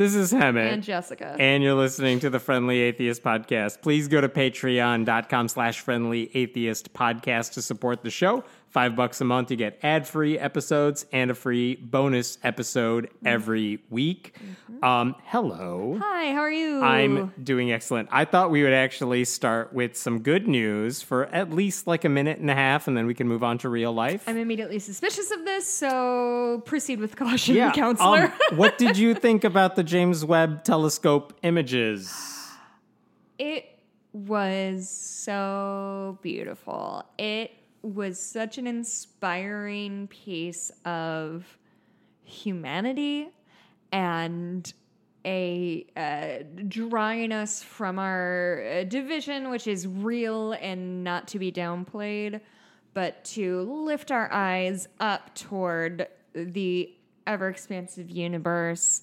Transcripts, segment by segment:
This is Hemant. and Jessica. And you're listening to the Friendly Atheist Podcast. Please go to patreon.com slash friendly atheist podcast to support the show. Five bucks a month, you get ad-free episodes and a free bonus episode every week. Um, hello. Hi, how are you? I'm doing excellent. I thought we would actually start with some good news for at least like a minute and a half, and then we can move on to real life. I'm immediately suspicious of this, so proceed with caution, yeah. counselor. Um, what did you think about the James Webb Telescope images? it was so beautiful. It was such an inspiring piece of humanity and a uh, drawing us from our uh, division, which is real and not to be downplayed, but to lift our eyes up toward the ever expansive universe.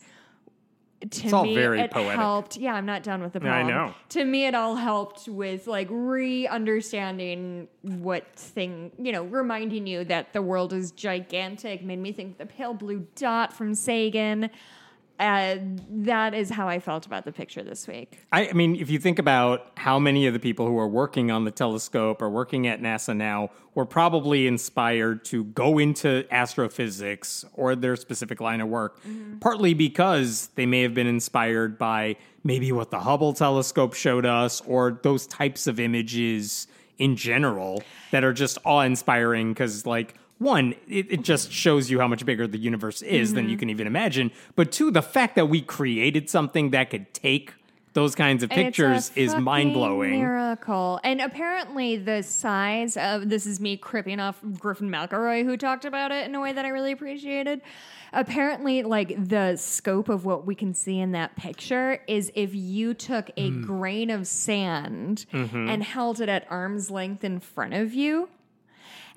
To It's all me, very it poetic. helped. Yeah, I'm not done with the poem. I know. To me, it all helped with like re-understanding what thing, you know, reminding you that the world is gigantic. Made me think the pale blue dot from Sagan. Uh, that is how I felt about the picture this week. I, I mean, if you think about how many of the people who are working on the telescope or working at NASA now were probably inspired to go into astrophysics or their specific line of work, partly because they may have been inspired by maybe what the Hubble telescope showed us or those types of images in general that are just awe inspiring because, like, one, it, it just shows you how much bigger the universe is than you can even imagine. But two, the fact that we created something that could take those kinds of pictures is mind blowing. Miracle. And apparently, the size of this is me cripping off Griffin McElroy, who talked about it in a way that I really appreciated. Apparently, like the scope of what we can see in that picture is if you took a Hmm. grain of sand Mm-hmm. and held it at arm's length in front of you.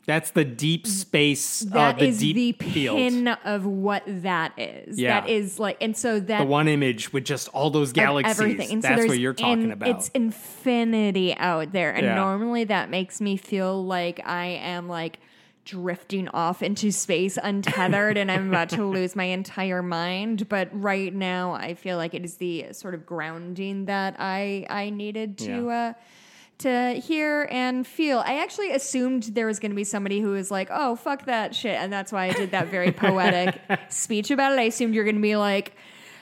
That's the deep space, That uh, the is deep the field. pin of what that is. Yeah. That is like, and so that the one image with just all those galaxies. everything. And so That's there's what you're talking in- about. It's infinity out there, and Yeah. normally that makes me feel like I am like drifting off into space untethered and I'm about to lose my entire mind. But right now, I feel like it is the sort of grounding that I I needed to. Yeah. Uh, to hear and feel. I actually assumed there was going to be somebody who was like, "Oh, fuck that shit," and that's why I did that very poetic speech about it. I assumed you're going to be like,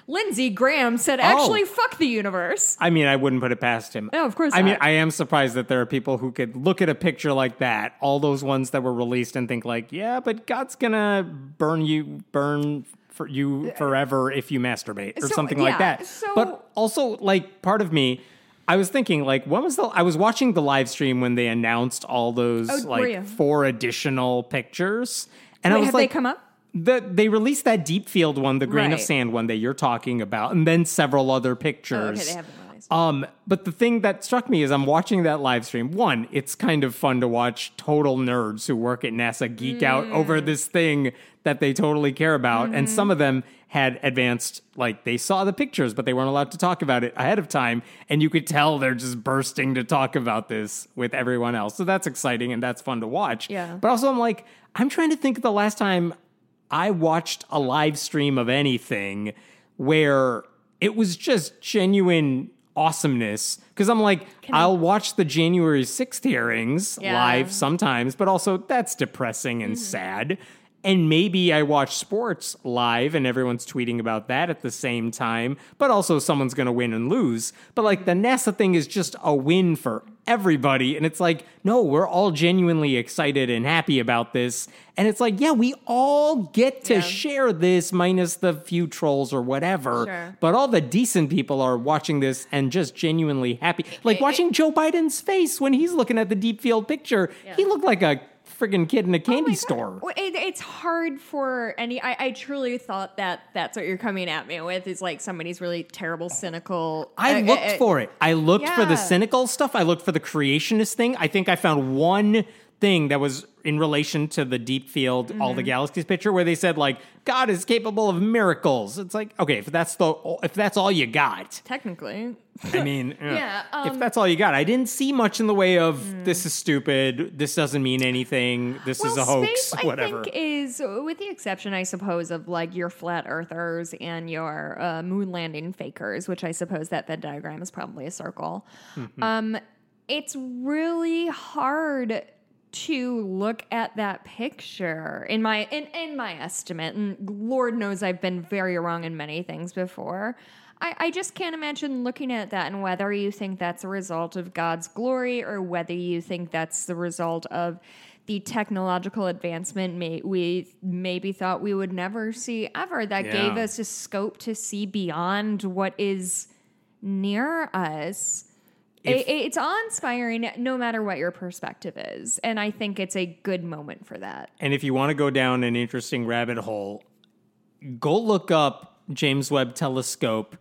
"Lindsey Graham said, oh. actually, fuck the universe." I mean, I wouldn't put it past him. No, of course I mean. I am surprised that there are people who could look at a picture like that, all those ones that were released, and think like, "Yeah, but God's gonna burn you, burn for you uh, forever if you masturbate or So, something like that." so- but also, like, part of me. I was thinking, like, when was the? I was watching the live stream when they announced all those Oh, like four additional pictures, and I Wait, was have like, they come up? the, they released that deep field one, the grain of sand one that you're talking about, and then several other pictures. Oh, okay, Um, but the thing that struck me is I'm watching that live stream. One, it's kind of fun to watch total nerds who work at NASA geek out Mm. over this thing that they totally care about. Mm-hmm. And some of them had advanced, like they saw the pictures, but they weren't allowed to talk about it ahead of time. And you could tell they're just bursting to talk about this with everyone else. So that's exciting and that's fun to watch. Yeah. But also, I'm like, I'm trying to think of the last time I watched a live stream of anything where it was just genuine awesomeness. Because I'm like, I'll watch the January 6th hearings Yeah. live sometimes, but also that's depressing and mm-hmm. sad. And maybe I watch sports live and everyone's tweeting about that at the same time, but also someone's going to win and lose. But like the NASA thing is just a win for everybody. And it's like, no, we're all genuinely excited and happy about this. And it's like, yeah, we all get to Yeah. share this minus the few trolls or whatever. Sure. But all the decent people are watching this and just genuinely happy. Like watching Joe Biden's face when he's looking at the deep field picture. He looked like a friggin' kid in a candy store. It, it's hard for any. I, I truly thought that that's what you're coming at me with is like somebody's really terrible, cynical. I uh, looked uh, for it. I looked for the cynical stuff. I looked for the creationist thing. I think I found one thing that was in relation to the deep field, all the galaxies picture, where they said like God is capable of miracles. It's like okay, if that's the if that's all you got, Technically. I mean, Yeah, if um, that's all you got, I didn't see much in the way of this is stupid, this doesn't mean anything, this is a hoax, space, whatever. I think is, with the exception, I suppose, of like your flat earthers and your uh, moon landing fakers, which I suppose that Venn diagram is probably a circle. Mm-hmm. Um, it's really hard to look at that picture in my in, in my estimate and lord knows i've been very wrong in many things before I, I just can't imagine looking at that and whether you think that's a result of God's glory or whether you think that's the result of the technological advancement may, we maybe thought we would never see ever that Yeah. gave us a scope to see beyond what is near us. If- It, it's awe-inspiring no matter what your perspective is. And I think it's a good moment for that. And if you want to go down an interesting rabbit hole, go look up James Webb Telescope.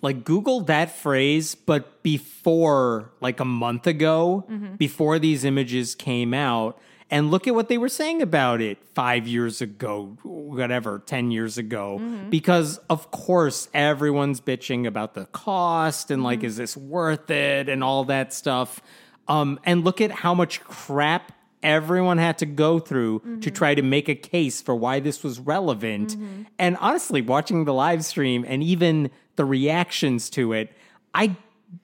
Like Google that phrase, but before like a month ago, mm-hmm. before these images came out, and look at what they were saying about it five years ago, whatever, 10 years ago. Mm-hmm. Because, of course, everyone's bitching about the cost and like, mm-hmm. is this worth it and all that stuff. Um, and look at how much crap everyone had to go through to mm-hmm. try to make a case for why this was relevant. And honestly, watching the live stream and even the reactions to it, I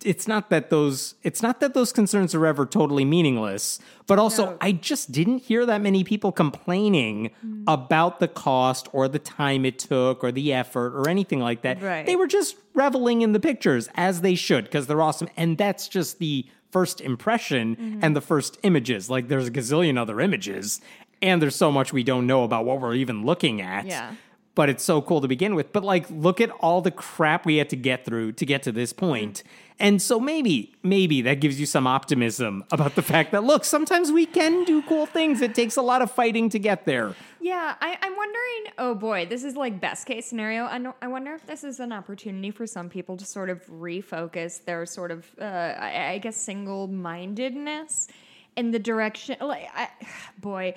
it's not that those it's not that those concerns are ever totally meaningless, but also No. I just didn't hear that many people complaining mm. about the cost or the time it took or the effort or anything like that. Right. They were just reveling in the pictures as they should because they're awesome and that's just the first impression mm-hmm. and the first images. Like there's a gazillion other images and there's so much we don't know about what we're even looking at. Yeah. But it's so cool to begin with. But like look at all the crap we had to get through to get to this point. And so maybe maybe that gives you some optimism about the fact that look, sometimes we can do cool things. It takes a lot of fighting to get there. Yeah, I, I'm wondering. Oh boy, this is like best case scenario. I, know, I wonder if this is an opportunity for some people to sort of refocus their sort of, uh, I, I guess, single mindedness in the direction. Like, I, boy,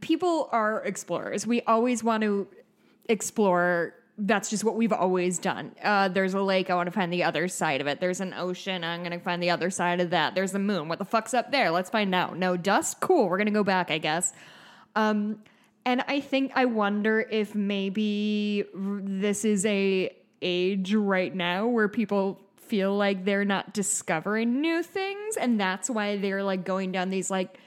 people are explorers. We always want to explore. That's just what we've always done. Uh, there's a lake. I want to find the other side of it. There's an ocean. I'm going to find the other side of that. There's the moon. What the fuck's up there? Let's find out. No dust. Cool. We're going to go back. I guess. Um, and I think I wonder if maybe this is a age right now where people feel like they're not discovering new things, and that's why they're like going down these like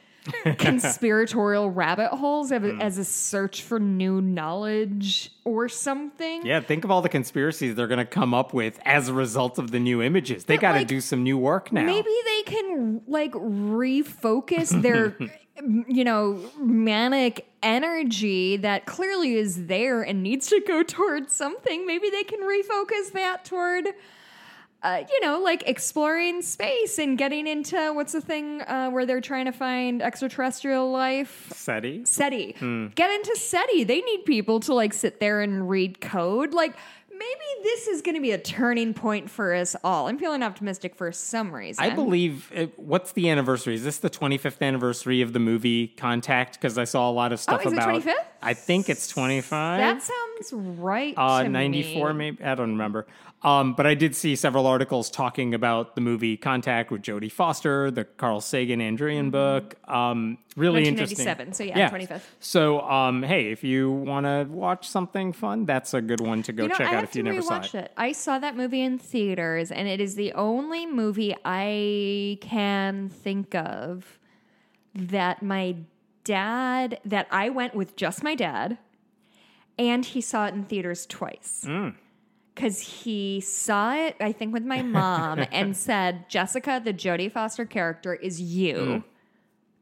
conspiratorial rabbit holes as, Hmm. as a search for new knowledge or something. Yeah, think of all the conspiracies they're going to come up with as a result of the new images. They got to like, do some new work now. Maybe they can like refocus their, you know, manic energy that clearly is there and needs to go towards something. Maybe they can refocus that toward, uh, you know, like exploring space and getting into what's the thing uh, where they're trying to find extraterrestrial life. SETI? SETI. Hmm. Get into SETI. They need people to like sit there and read code. Like maybe this is going to be a turning point for us all. I'm feeling optimistic for some reason. I believe, uh, what's the anniversary? Is this the 25th anniversary of the movie Contact? Because I saw a lot of stuff Oh, is it about 25th? I think it's 25. That sounds right. uh, to 94 me. maybe i don't remember um, but i did see several articles talking about the movie contact with jodie foster the carl sagan Ann Druyan book um, really interesting 1997, so yeah, 25th. so um, hey if you want to watch something fun that's a good one to go You know, check out if you never saw it. it. I saw that movie in theaters, and it is the only movie I can think of that my dad that I went with just my dad, and he saw it in theaters twice. Mm. Because he saw it, I think, with my mom and said, Jessica, the Jodie Foster character, is you. Mm.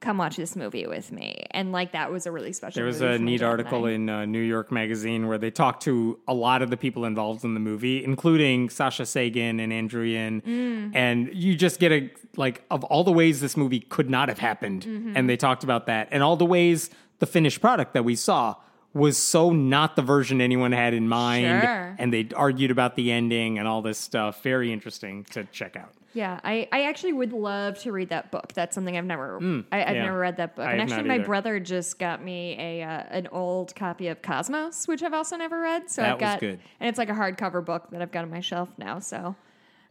Come watch this movie with me. And like that was a really special There was a neat article in uh, New York Magazine where they talked to a lot of the people involved in the movie, including Sasha Sagan and Ann Druyan. Mm. And you just get a, like, of all the ways this movie could not have happened. Mm-hmm. And they talked about that. And all the ways the finished product that we saw was so not the version anyone had in mind. Sure. And they argued about the ending and all this stuff. Very interesting to check out. Yeah, I, I actually would love to read that book. That's something I've never I, I've Mm, yeah. never read that book. I and actually, my brother just got me a uh, an old copy of Cosmos, which I've also never read. So That I've got good. and it's like a hardcover book that I've got on my shelf now. So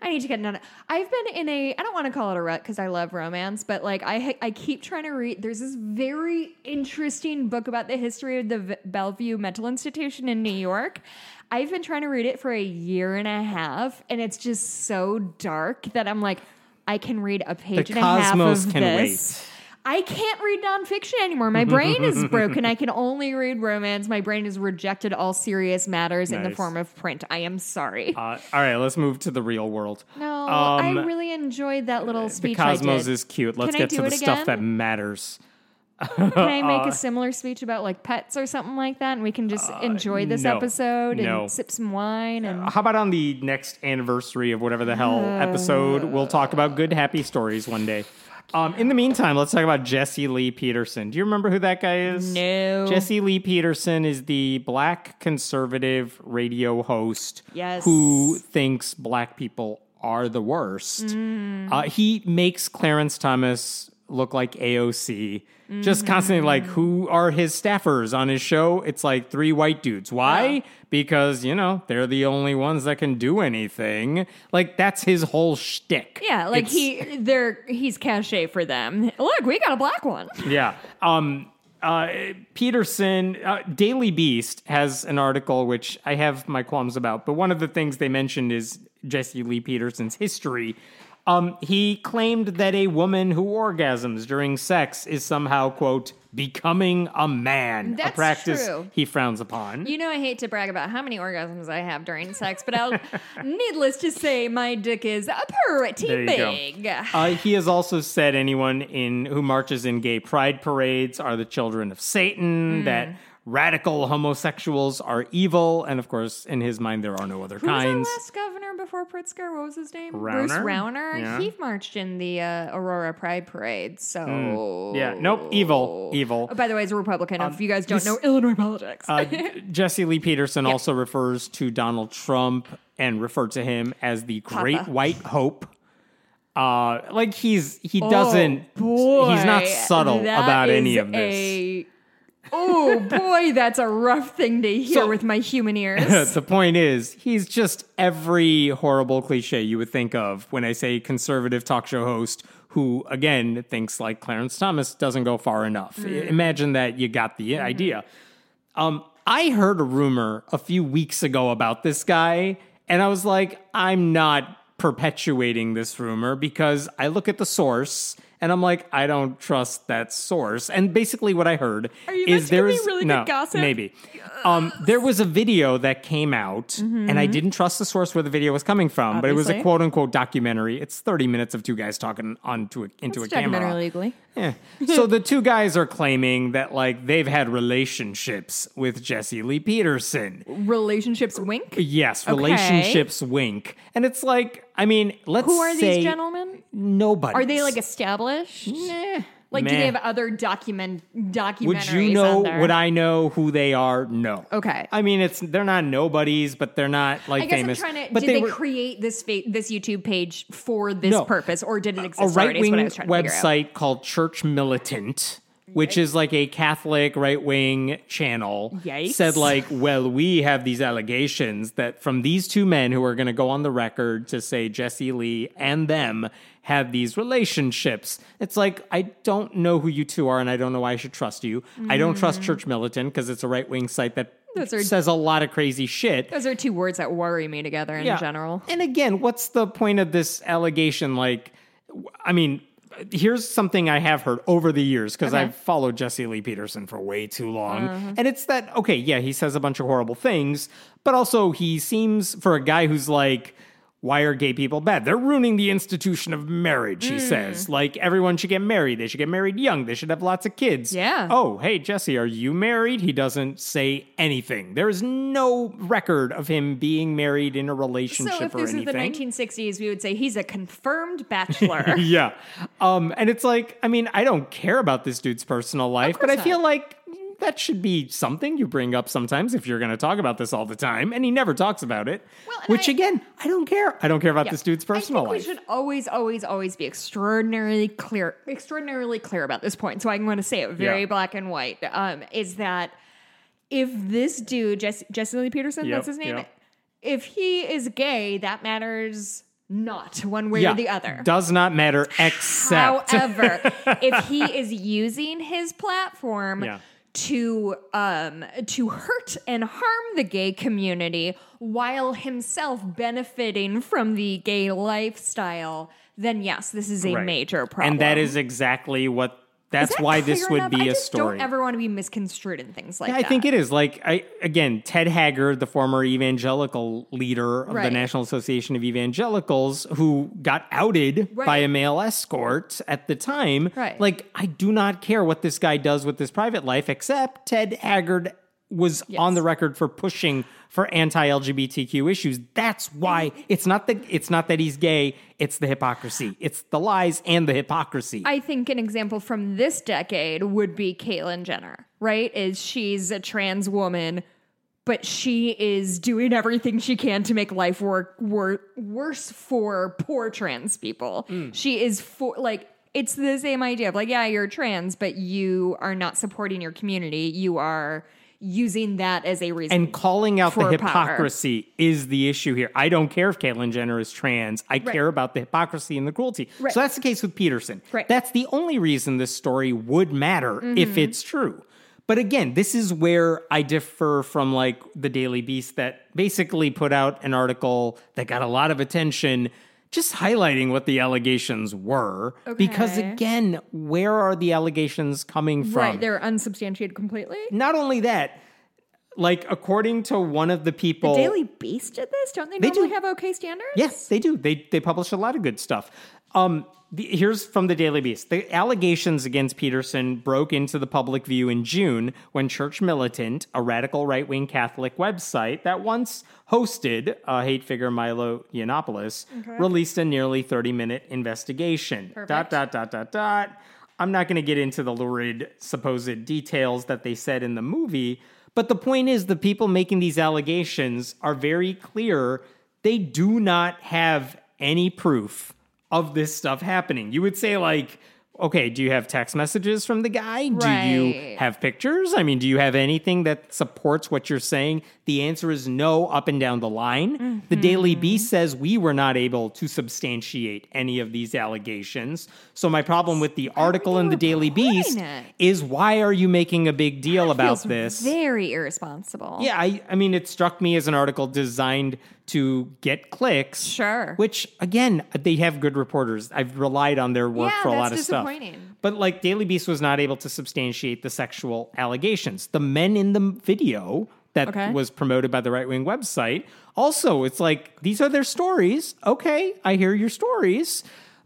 I need to get another. I've been in a I don't want to call it a rut because I love romance, but like I I keep trying to read. There's this very interesting book about the history of the V- Bellevue Mental Institution in New York. I've been trying to read it for a year and a half, and it's just so dark that I'm like, I can read a page The and a half cosmos of can this. I can't read nonfiction anymore. My brain is broken. I can only read romance. My brain has rejected all serious matters in the form of print. I am sorry. Uh, all right, let's move to the real world. No, Um, I really enjoyed that little speech. The cosmos is cute. Let's Can I get to the stuff that matters. Can I make uh, a similar speech about like pets or something like that, and we can just enjoy this no. episode and No. sip some wine and How about on the next anniversary of whatever the hell episode, we'll talk about good, happy stories one day. Um, in the meantime, let's talk about Jesse Lee Peterson. Do you remember who that guy is? No. Jesse Lee Peterson is the black conservative radio host Yes. who thinks black people are the worst. Mm. Uh, he makes Clarence Thomas look like AOC. Mm-hmm. Just constantly like, who are his staffers on his show? It's like three white dudes. Why? Yeah. Because, you know, they're the only ones that can do anything. Like, that's his whole shtick. yeah, like It's- he they're he's cachet for them. Look, we got a black one. Yeah. Um, uh, Peterson, uh, Daily Beast has an article which I have my qualms about, but one of the things they mentioned is Jesse Lee Peterson's history. Um, he claimed that a woman who orgasms during sex is somehow, quote, becoming a man, a That's practice true. he frowns upon. You know, I hate to brag about how many orgasms I have during sex, but I'll, needless to say, my dick is a pretty There you go. big. Uh, he has also said anyone in who marches in gay pride parades are the children of Satan. Hmm. That radical homosexuals are evil, and of course, in his mind, there are no other Who was kinds. our last governor before Pritzker? What was his name? Rauner? Bruce Rauner. Yeah. He marched in the uh, Aurora Pride Parade. So Hmm. Yeah, nope, evil, evil. Oh, by the way, as a Republican, if you guys don't this- know Illinois politics, Uh, Jesse Lee Peterson also refers to Donald Trump and referred to him as the Great White Hope. Uh, like he's he doesn't Oh, he's not subtle that about any of this. a- oh boy, that's a rough thing to hear So- with my human ears. the point is, he's just every horrible cliche you would think of when I say conservative talk show host who, again, thinks like Clarence Thomas doesn't go far enough. I- Imagine that you got the idea. Um, I heard a rumor a few weeks ago about this guy, and I was like, I'm not perpetuating this rumor because I look at the source and I'm like, I don't trust that source. And basically, what I heard Are you is about to give me there's really good no, gossip? maybe. Um, there was a video that came out, and I didn't trust the source where the video was coming from, but it was a Mm-hmm. Quote unquote documentary. It's 30 minutes of two guys talking onto a, into It's a camera. legally. Yeah. so the two guys are claiming that like they've had relationships with Jesse Lee Peterson. Relationships wink. Yes, Okay. relationships wink. And it's like, I mean, let's Who are say these gentlemen? Nobody. Are they like established? Nah, Like, do meh. they have other document documentaries? Would you know? on there? Would I know who they are? No. Okay. I mean, it's they're not nobodies, but they're not like I guess famous. I'm trying to. but did they, were create this fa- this YouTube page for this No. purpose, or did it exist a right? Is what I wing was trying to figure out. website called Church Militant. Which is like a Catholic right wing channel. Yikes. Said like, well, we have these allegations that from these two men who are going to go on the record to say Jesse Lee and them have these relationships. It's like I don't know who you two are, and I don't know why I should trust you. I don't trust Church Militant because it's a right wing site that Mm. Those are- says a lot of crazy shit. Those are two words that worry me together in general. And again, what's the point of this allegation? Like, I mean, here's something I have heard over the years because Okay. I've followed Jesse Lee Peterson for way too long. Uh-huh. And it's that, okay, yeah, he says a bunch of horrible things, but also he seems, for a guy who's like, why are gay people bad? They're ruining the institution of marriage, he says. Like, everyone should get married. They should get married young. They should have lots of kids. Yeah. Oh, hey, Jesse, are you married? He doesn't say anything. There is no record of him being married in a relationship So if or this anything. is the 1960s, we would say he's a confirmed bachelor. yeah. Um, and it's like, I mean, I don't care about this dude's personal life, but I course feel like that should be something you bring up sometimes if you're going to talk about this all the time. And he never talks about it. Well, which I- again, I don't care. I don't care about Yeah. this dude's personal I think life. we should always, always, always be extraordinarily clear, extraordinarily clear about this point. So I'm going to say it very Yeah. black and white. Um, is that if this dude, Jesse, Jesse Lee Peterson, Yep, that's his name, yep. if he is gay, that matters not one way yeah, or the other. does not matter except However, if he is using his platform Yeah. To um to hurt and harm the gay community while himself benefiting from the gay lifestyle, then yes, this is a Right. major problem. and that is exactly what that's that why this would enough? be I a story. Don't ever want to be misconstrued in things like Yeah, that. I think it is. Like I again, Ted Haggard, the former evangelical leader of the National Association of Evangelicals, who got outed by a male escort at the time. Right. Like, I do not care what this guy does with his private life, except Ted Haggard was on the record for pushing for anti-LGBTQ issues. That's why it's not the it's not that he's gay, it's the hypocrisy. It's the lies and the hypocrisy. I think an example from this decade would be Caitlyn Jenner, right? Is she's a trans woman, but she is doing everything she can to make life work wor- worse for poor trans people. Hmm. She is for like it's the same idea of like, yeah, you're trans, but you are not supporting your community. You are using that as a reason. And calling out the for power. hypocrisy is the issue here. I don't care if Caitlyn Jenner is trans. I care about the hypocrisy and the cruelty. Right. So that's the case with Peterson. Right. That's the only reason this story would matter Mm-hmm. if it's true. But again, this is where I differ from like the Daily Beast that basically put out an article that got a lot of attention just highlighting what the allegations were because again, where are the allegations coming from? right, they're unsubstantiated completely. Not only that, like according to one of the people Daily Beast did this, don't they? They Normally do. have okay standards. Yes, they do. They they publish a lot of good stuff. Um, the, here's from the Daily Beast. The allegations against Peterson broke into the public view in June when Church Militant, a radical right wing Catholic website that once hosted uh, hate figure Milo Yiannopoulos, released a nearly 30 minute investigation. Dot, dot, dot, dot, dot. I'm not going to get into the lurid supposed details that they said in the movie, but the point is the people making these allegations are very clear they do not have any proof of this stuff happening. You would say, like, okay, do you have text messages from the guy? Do you have pictures? I mean, do you have anything that supports what you're saying? The answer is no, up and down the line. The Daily mm-hmm. Beast says we were not able to substantiate any of these allegations. So, my problem with the article in the Daily Beast it? is why are you making a big deal about Feels this? Very irresponsible. Yeah, I, I mean, it struck me as an article designed to get clicks. Sure. Which, again, they have good reporters. I've relied on their work Yeah, for a lot of stuff. But, like, Daily Beast was not able to substantiate the sexual allegations. The men in the video that Okay. was promoted by the right wing website, also, it's like, these are their stories. Okay, I hear your stories.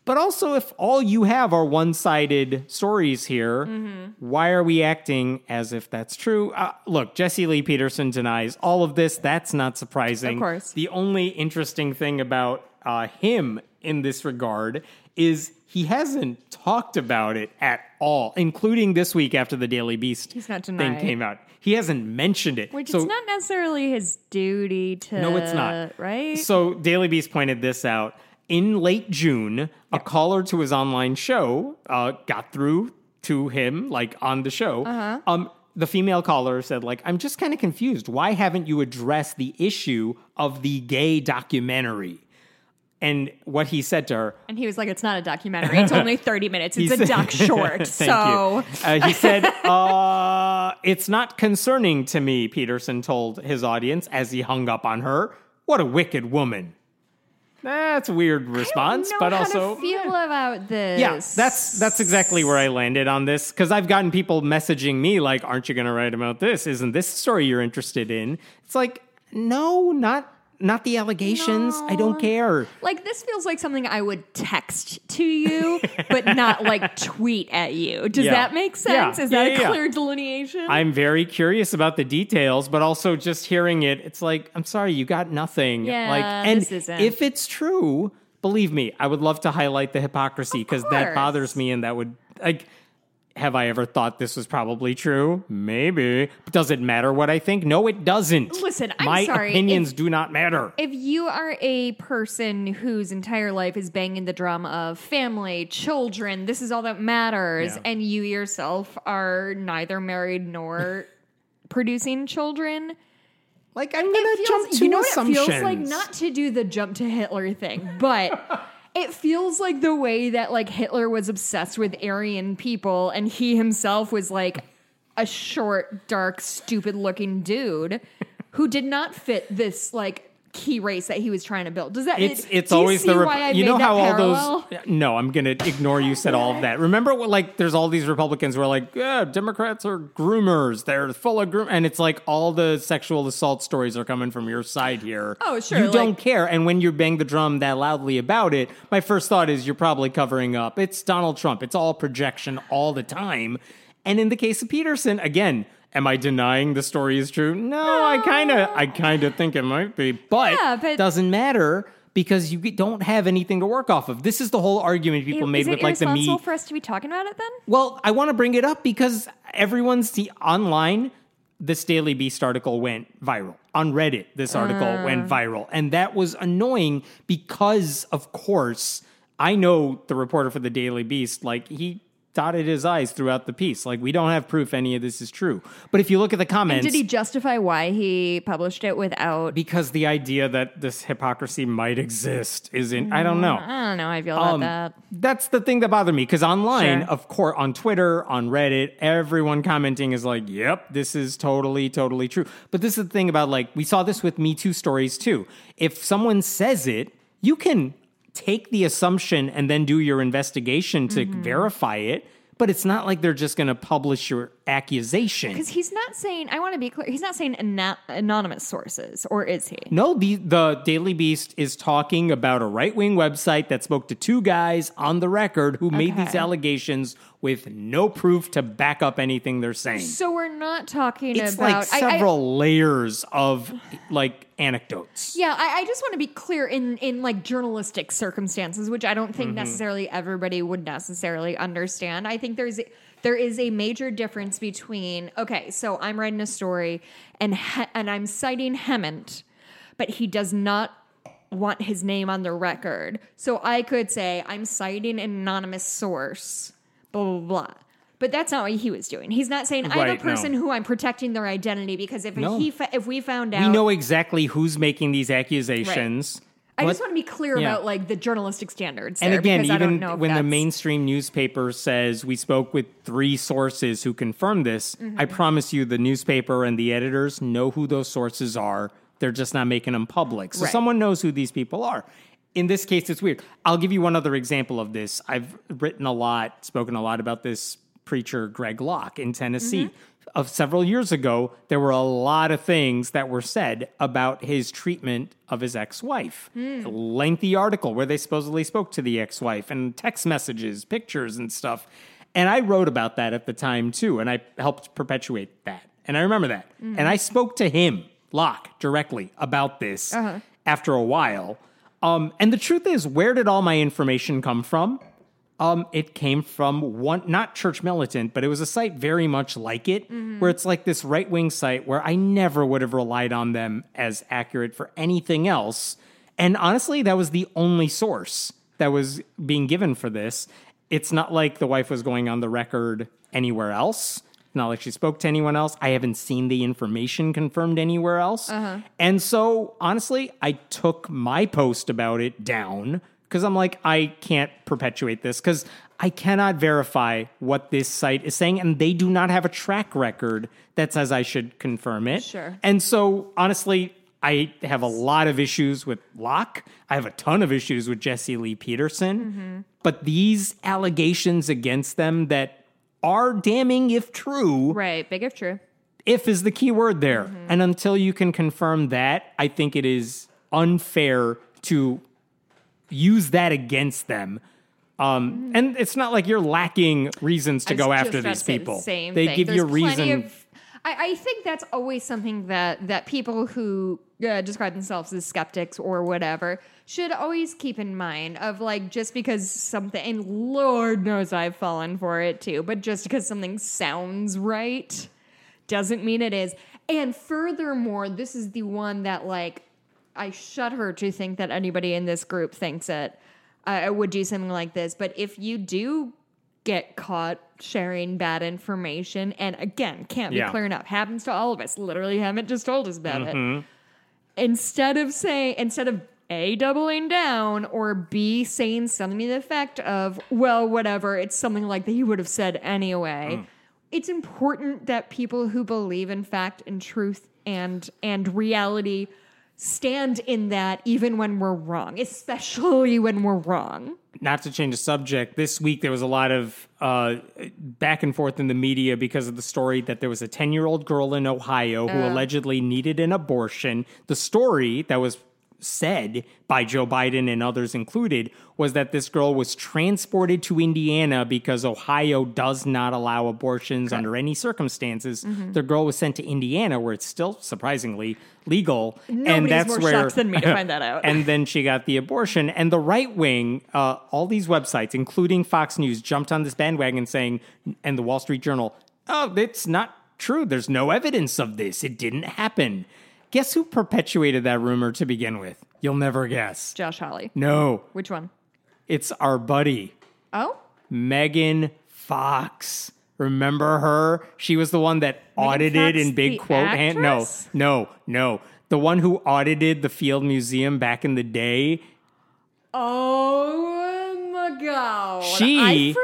But also, if all you have are one sided stories here, Mm-hmm. why are we acting as if that's true? Uh, look, Jesse Lee Peterson denies all of this. That's not surprising. Of course. The only interesting thing about uh, him in this regard is he hasn't talked about it at all, including this week after the Daily Beast thing came out. He hasn't mentioned it. Which so, it's not necessarily his duty to. No, it's not. Right? So Daily Beast pointed this out. In late June, a caller to his online show uh, got through to him, like on the show. Uh-huh. Um, the female caller said, like, I'm just kind of confused. Why haven't you addressed the issue of the gay documentary? And what he said to her, and he was like, "It's not a documentary. It's only thirty minutes. It's a said- doc short." So. Uh, he said, uh, "It's not concerning to me." Peterson told his audience as he hung up on her. What a wicked woman! That's a weird response, but how also feel about this. yeah, that's that's exactly where I landed on this because I've gotten people messaging me like, "Aren't you going to write about this? Isn't this a story you're interested in?" It's like, no, not not the allegations. I don't care. like this feels like something I would text to you, but not like tweet at you. Does Yeah. that make sense? Yeah. Is Yeah, that a clear delineation? I'm very curious about the details, but also just hearing it, it's like, I'm sorry, you got nothing. Yeah, like, and this isn't. if it's true, believe me, I would love to highlight the hypocrisy because that bothers me, and that would like. Have I ever thought this was probably true? Maybe. Does it matter what I think? No, it doesn't. Listen, I'm my sorry, opinions if- do not matter. If you are a person whose entire life is banging the drum of family, children, this is all that matters, Yeah. and you yourself are neither married nor producing children, like I'm gonna feels, jump to you know what it feels like? Not to do the jump to Hitler thing, but it feels like the way that like Hitler was obsessed with Aryan people, and he himself was like a short, dark, stupid-looking dude who did not fit this like key race that he was trying to build. Does that? It's it- it's do you always see the Rep- you know how all parallel? those no I'm gonna ignore you said all of that. Remember what like there's all these Republicans who are like yeah Democrats are groomers they're full of groom and it's like all the sexual assault stories are coming from your side here. Oh, sure, you like- don't care and when you bang the drum that loudly about it, my first thought is you're probably covering up. It's Donald Trump. It's all projection all the time. And in the case of Peterson, again. Am I denying the story is true? No, I kind of, I kind of think it might be, but, Yeah, but- doesn't matter because you don't have anything to work off of. This is the whole argument people Is made it with like the me. for us to be talking about it then? well, I want to bring it up because everyone's see online. This Daily Beast article went viral on Reddit. This article Uh. went viral, and that was annoying because, of course, I know the reporter for the Daily Beast. Like he dotted his eyes throughout the piece. Like we don't have proof any of this is true. But if you look at the comments, Did he justify why he published it without? because the idea that this hypocrisy might exist isn't. I don't know. I don't know. I feel about Um, that. That's the thing that bothered me because online, Sure. of course, on Twitter, on Reddit, everyone commenting is like, "Yep, this is totally, totally true." But this is the thing about like we saw this with Me Too stories too. If someone says it, you can take the assumption and then do your investigation to Mm-hmm. verify it. But it's not like they're just going to publish your accusation. Because he's not saying. I want to be clear. He's not saying anonymous sources, or is he? No, the the Daily Beast is talking about a right wing website that spoke to two guys on the record who made these allegations with no proof to back up anything they're saying. So we're not talking It's about like I- I- several layers of like anecdotes. Yeah, I, I just want to be clear in in like journalistic circumstances, which I don't Mm-hmm. think necessarily everybody would necessarily understand. I think there's there is a major difference between okay, so I'm writing a story and he, and I'm citing Hemant, but he does not want his name on the record. So I could say I'm citing an anonymous source, blah blah blah. But that's not what he was doing. He's not saying I'm a Right, no. person who I'm protecting their identity because if No. he fa- if we found out We know exactly who's making these accusations. I What- just want to be clear Yeah. about like the journalistic standards. And again, I even when the mainstream newspaper says we spoke with three sources who confirmed this, I Mm-hmm. promise you the newspaper and the editors know who those sources are. They're just not making them public. So Right. someone knows who these people are. In this case, it's weird. I'll give you one other example of this. I've written a lot, spoken a lot about this preacher, Greg Locke, in Tennessee. Mm-hmm. Of several years ago, there were a lot of things that were said about his treatment of his ex-wife. Hmm. A lengthy article where they supposedly spoke to the ex-wife and text messages, pictures and stuff. And I wrote about that at the time too, and I helped perpetuate that. And I remember that. Hmm. And I spoke to him, Locke, directly about this Uh-huh. after a while. Um, and the truth is, where did all my information come from? Um, it came from one, not Church Militant, but it was a site very much like it, where it's like this right wing site where I never would have relied on them as accurate for anything else. And honestly, that was the only source that was being given for this. It's not like the wife was going on the record anywhere else. Not like she spoke to anyone else. I haven't seen the information confirmed anywhere else. And so, honestly, I took my post about it down because I'm like, I can't perpetuate this because I cannot verify what this site is saying, and they do not have a track record that says I should confirm it. Sure. And so, honestly, I have a lot of issues with Locke. I have a ton of issues with Jesse Lee Peterson. Mm-hmm. But these allegations against them that are damning if true, right, big if true. if is the key word there. Mm-hmm. And until you can confirm that, I think it is unfair to use that against them. Um, and it's not like you're lacking reasons to go after these the people. same they thing. give you a There's plenty reason. of- I, I think that's always something that that people who uh, describe themselves as skeptics or whatever should always keep in mind of like just because something and lord knows i've fallen for it too but just because something sounds right doesn't mean it is and furthermore this is the one that like i shudder to think that anybody in this group thinks it I would do something like this but if you do get caught sharing bad information and again can't be Yeah. clear enough happens to all of us literally haven't just told us about it Mm-hmm. instead of saying instead of a doubling down or b saying something to the effect of well whatever it's something like that he would have said anyway Mm. it's important that people who believe in fact and truth and and reality stand in that even when we're wrong especially when we're wrong not to change the subject, this week there was a lot of uh, back and forth in the media because of the story that there was a 10 year old girl in Ohio who allegedly needed an abortion. The story that was said by Joe Biden and others included was that this girl was transported to Indiana because Ohio does not allow abortions under any circumstances. The girl was sent to Indiana where it's still surprisingly legal. and Nobody's that's more where shocked than me to find that out. and then she got the abortion. And the right wing, uh, all these websites, including Fox News, jumped on this bandwagon saying, and the Wall Street Journal, oh, it's not true. There's no evidence of this. It didn't happen. Guess who perpetuated that rumor to begin with? You'll never guess. josh hawley No, which one? it's our buddy, Oh, Megan Fox. Remember her? She was the one that audited Fox, in big the quote hand. No, actress? no, no. The one who audited the Field Museum back in the day. Oh my god! She I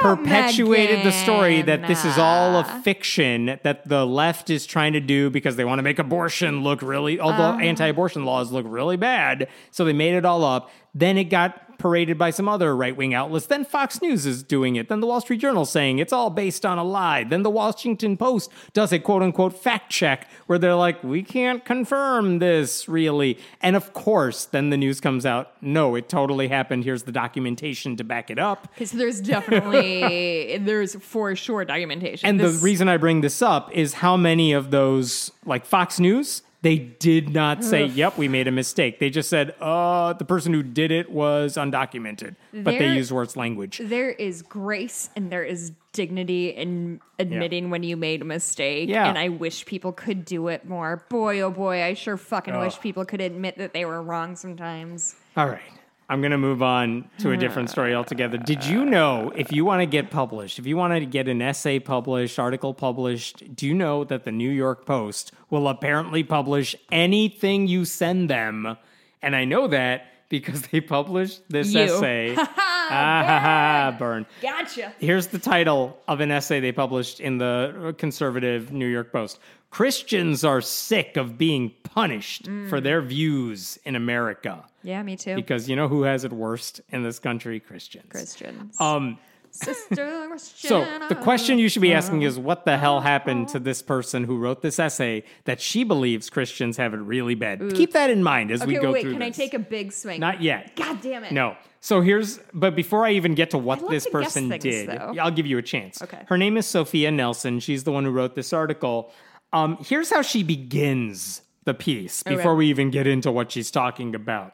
perpetuated the story that this is all a fiction that the left is trying to do because they want to make abortion look really all Uh-huh. the anti-abortion laws look really bad. So they made it all up. Then it got paraded by some other right-wing outlets. Then fox news is doing it. Then the wall street journal saying it's all based on a lie. Then the washington post does a quote-unquote fact check where they're like we can't confirm this really. And of course then the news comes out no it totally happened. Here's the documentation to back it up. Because there's definitely there's for sure documentation. And This- the reason I bring this up is how many of those, like Fox News, they did not say, "Yep, we made a mistake." They just said, "Uh, the person who did it was undocumented," but they There- use worse language. there is grace and there is dignity in admitting when you made a mistake. Yeah. And I wish people could do it more. Boy, oh boy, I sure fucking wish people could admit that they were wrong sometimes. All right. I'm going to move on to a different story altogether. Did you know if you want to get published, if you want to get an essay published, article published, do you know that the New York Post will apparently publish anything you send them? And I know that because they published this You. essay. ah, ha, ha, burn. Gotcha. Here's the title of an essay they published in the conservative New York Post. Christians are sick of being punished for their views in America. Yeah, me too. Because you know who has it worst in this country? Christians. Christians. Um, Sister Christian. so the question you should be asking is what the hell happened to this person who wrote this essay that she believes Christians have it really bad? Keep that in mind as we Okay, go wait, through can I take a big swing? Not yet. God damn it. No. So here's, but before I even get to what this to person things, did, though. I'll give you a chance. Okay. Her name is Sophia Nelson. She's the one who wrote this article. Um, here's how she begins the piece before Okay. we even get into what she's talking about.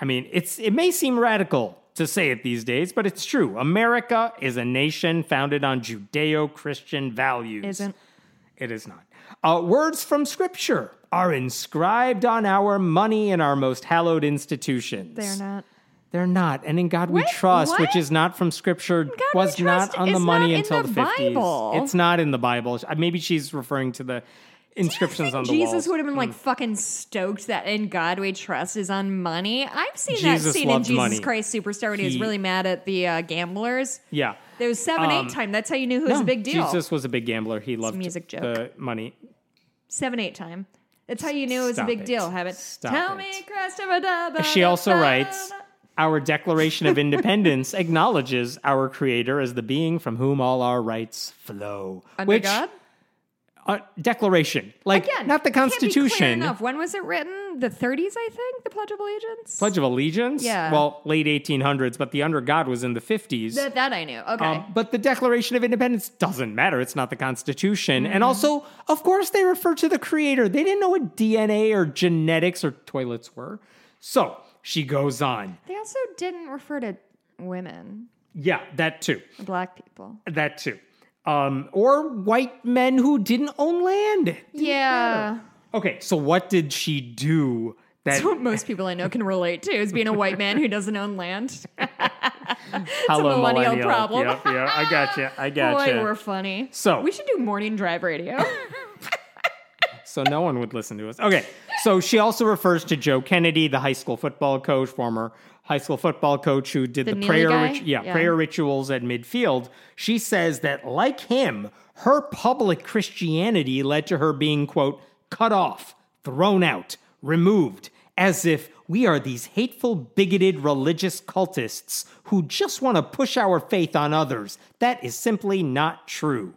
I mean, it's it may seem radical to say it these days, but it's true. America is a nation founded on Judeo-Christian values. Isn't. It is not. Uh, words from Scripture are inscribed on our money and our most hallowed institutions. They're not. They're not. And in God we What? trust, What? which is not from scripture, We was not on the money until the the, 50s. Bible. It's not in the Bible. Maybe she's referring to the inscriptions on the Jesus walls. would have been like fucking stoked that in God we trust is on money. I've seen Jesus that scene in Jesus money. Christ Superstar when he, was really mad at the uh, gamblers. yeah. There was seven Um, eight time. That's how you knew who was No, a big deal. Jesus was a big gambler. He loved music joke. the money. Seven eight time. That's how you knew it was Stop a big it. deal. Have it. Stop Tell it. me, Christopher. da, ba, She also writes. Our Declaration of Independence acknowledges our Creator as the being from whom all our rights flow. Under which, God. uh, Declaration, like Again, not the can't be clear Constitution. enough. When was it written? The 30s, I think. The Pledge of Allegiance. Pledge of Allegiance. Yeah. Well, late 1800s, but the Under God was in the 50s. That, that I knew. Okay. Um, but the Declaration of Independence doesn't matter. It's not the Constitution. Mm-hmm. And also, of course, they refer to the Creator. They didn't know what DNA or genetics or toilets were. So she goes on. they also didn't refer to women, Yeah, that too. black people. That too. Um, or white men who didn't own land. Yeah. Okay, so what did she do that That's what most people I know can relate to is being a white man who doesn't own land. Hello, millennial problem. Yep, yeah, I got you. I got Boy, you. we're funny. So- we should do morning drive radio. so no one would listen to us. Okay. So she also refers to Joe Kennedy, the high school football coach, former high school football coach who did The the, prayer rit- yeah, Yeah. prayer rituals at midfield. She says that like him, her public Christianity led to her being quote cut off, thrown out, removed, as if we are these hateful, bigoted religious cultists who just want to push our faith on others. That is simply not true.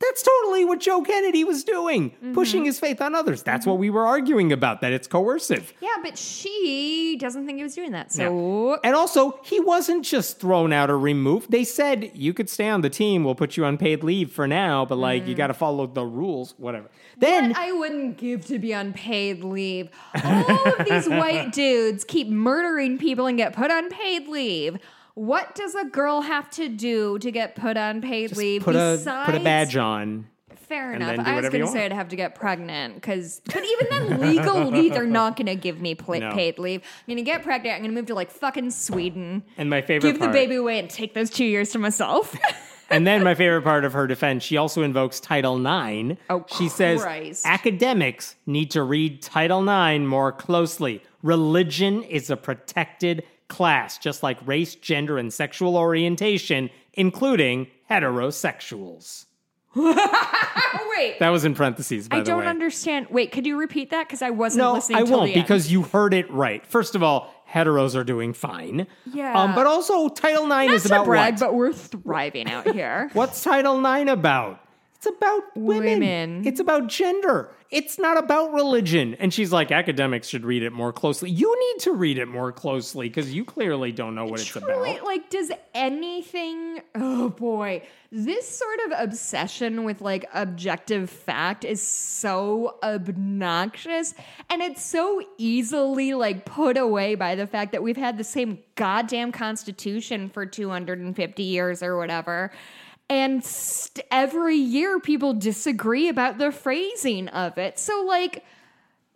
That's totally what Joe Kennedy was doing, Mm-hmm. pushing his faith on others. That's what we were arguing about, that it's coercive. yeah, but she doesn't think he was doing that. So And also, he wasn't just thrown out or removed. They said, you could stay on the team, we'll put you on paid leave for now, but like, you got to follow the rules, whatever. Then, What I wouldn't give to be on paid leave. All of these white dudes keep murdering people and get put on paid leave. What does a girl have to do to get put on paid leave? put a, besides, put a badge on. Fair enough. I was going to say. I'd have to get pregnant because, but even then, legally they're not going to give me pla- No. paid leave. I'm going to get pregnant. I'm going to move to like fucking Sweden, And my favorite give the part, baby away, and take those two years to myself. and then my favorite part of her defense, she also invokes Title IX. Oh, she says Christ. academics need to read Title IX more closely. Religion is a protected class, just like race, gender, and sexual orientation, including heterosexuals. wait, That was in parentheses, by I don't way. understand. Wait, could you repeat that? Because I wasn't no, listening. I won't because you heard it right. First of all, heteros are doing fine. Yeah. Um, but also, Title IX Not is about brag, what? but we're thriving out here. What's Title IX about? It's about women. Women. It's about gender. It's not about religion. And she's like, academics should read it more closely. You need to read it more closely because you clearly don't know what it's Truly, about. like, does anything? Oh boy, this sort of obsession with like objective fact is so obnoxious, and it's so easily like put away by the fact that we've had the same goddamn constitution for 250 years or whatever. And st- every year people disagree about the phrasing of it. So, like,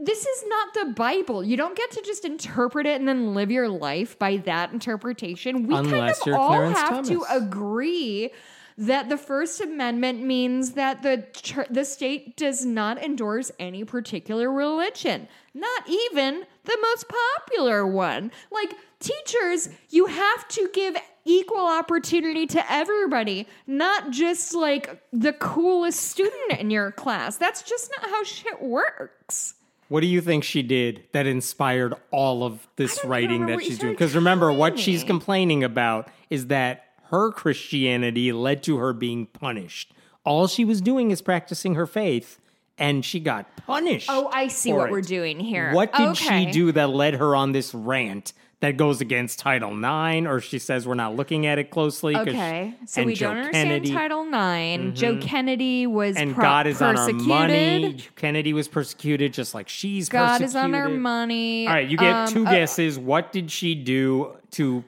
this is not the Bible. You don't get to just interpret it and then live your life by that interpretation. We Unless kind of all Clarence have to agree that the First Amendment means that the the state does not endorse any particular religion, not even the most popular one. Like teachers, you have to give equal opportunity to everybody, not just like the coolest student in your class. That's just not how shit works. What do you think she did that inspired all of this writing that she's doing? Because remember, what she's complaining about is that her Christianity led to her being punished. All she was doing is practicing her faith, and she got punished. Oh, I see what we're doing here. What did Okay. she do that led her on this rant that goes against Title IX, or she says we're not looking at it closely. Okay, she- so we Joe don't understand Kennedy, Mm-hmm. Title IX. Joe Kennedy was And pro- God is on our money. Kennedy was persecuted just like she's God persecuted. is on our money. All right, you get Um, two uh, guesses. What did she do to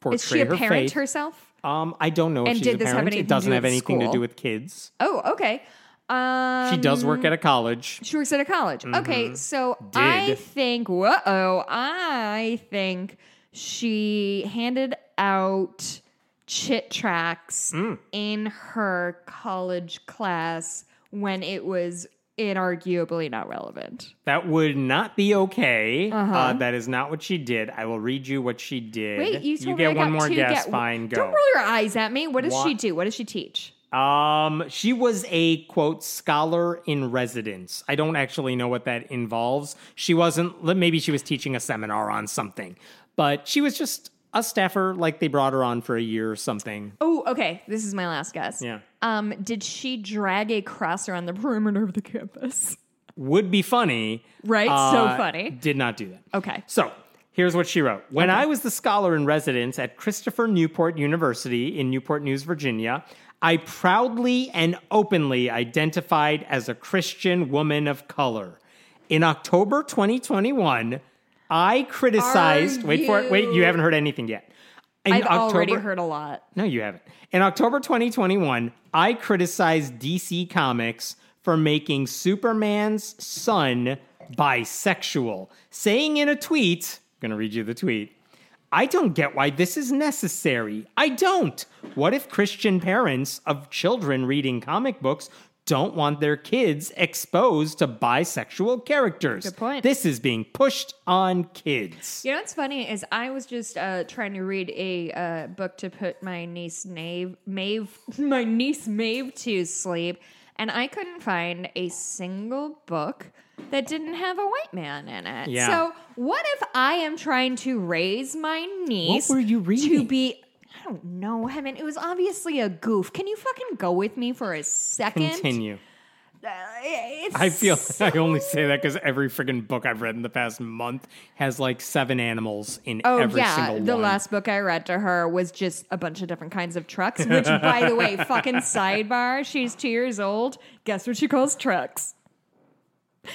portray Is she a her parent faith? herself? Um, I don't know if And she's did a this have parent. anything It doesn't do have anything to do with kids. Oh, okay. Um, She does work at a college. She works at a college. Okay, so I Mm-hmm. Think, whoa, I think she handed out Chick tracts Mm. in her college class when it was inarguably not relevant. That would not be okay. Uh-huh. Uh, that is not what she did. I will read you what she did. Wait, you me get I one more guess. get- Fine, go. Don't roll your eyes at me. What does she do? What does she teach? Um, she was a quote scholar in residence. I don't actually know what that involves. She wasn't. Maybe she was teaching a seminar on something, but she was just a staffer. Like they brought her on for a year or something. Oh, okay. This is my last guess. Yeah. Um, did she drag a cross around the perimeter of the campus? Would be funny. Right? Uh, So funny. Did not do that. Okay. So here's what she wrote. When I was the scholar in residence at Christopher Newport University in Newport News, Virginia, I proudly and openly identified as a Christian woman of color. In October 2021, I criticized. Are wait for it. Wait, you you- haven't heard anything yet. In I've already heard a lot. no, you haven't. In October 2021, I criticized DC Comics for making Superman's son bisexual, saying in a tweet, I'm going to read you the tweet. I don't get why this is necessary. I don't. What if Christian parents of children reading comic books don't want their kids exposed to bisexual characters? Good point. This is being pushed on kids. You know what's funny is I was just uh, trying to read a uh, book to put my niece Nave, Maeve, my niece Maeve to sleep, and I couldn't find a single book that didn't have a white man in it. Yeah. So what if I am trying to raise my niece? What were you reading? To be. I don't know. I mean, it was obviously a goof. Can you fucking go with me for a second? Continue. Uh, it's I feel I only say that because every freaking book I've read in the past month has like seven animals in Oh every yeah, single one. the last book I read to her was just a bunch of different kinds of trucks. Which, by the way, fucking sidebar. She's two years old. Guess what she calls trucks?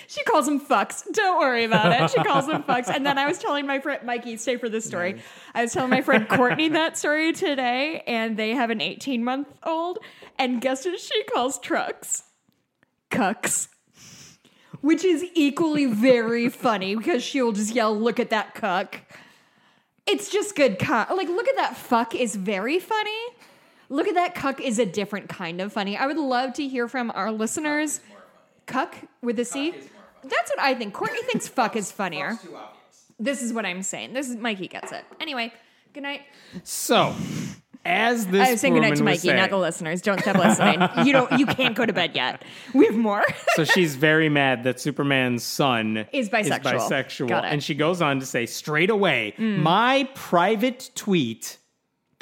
She calls them fucks. Don't worry about it. She calls them fucks. And then I was telling my friend Mikey, stay for this story. I was telling my friend Courtney that story today, and they have an 18 month old. And guess what she calls trucks? Cucks which is equally very funny because she'll just yell, "Look at that cuck!" It's just good cuck. Like, look at that fuck is very funny. Look at that cuck is a different kind of funny. I would love to hear from our listeners. Cuck with a C. That's what I think. Courtney thinks fuck is funnier. This is what I'm saying. This is Mikey gets it. Anyway, good night. So, as this I was saying good night woman to Mikey, saying- not the listeners. Don't stop listening. you don't. You can't go to bed yet. We have more. so she's very mad that Superman's son Is bisexual. bisexual. Got it. Mm. and she goes on to say straight away, "My private tweet."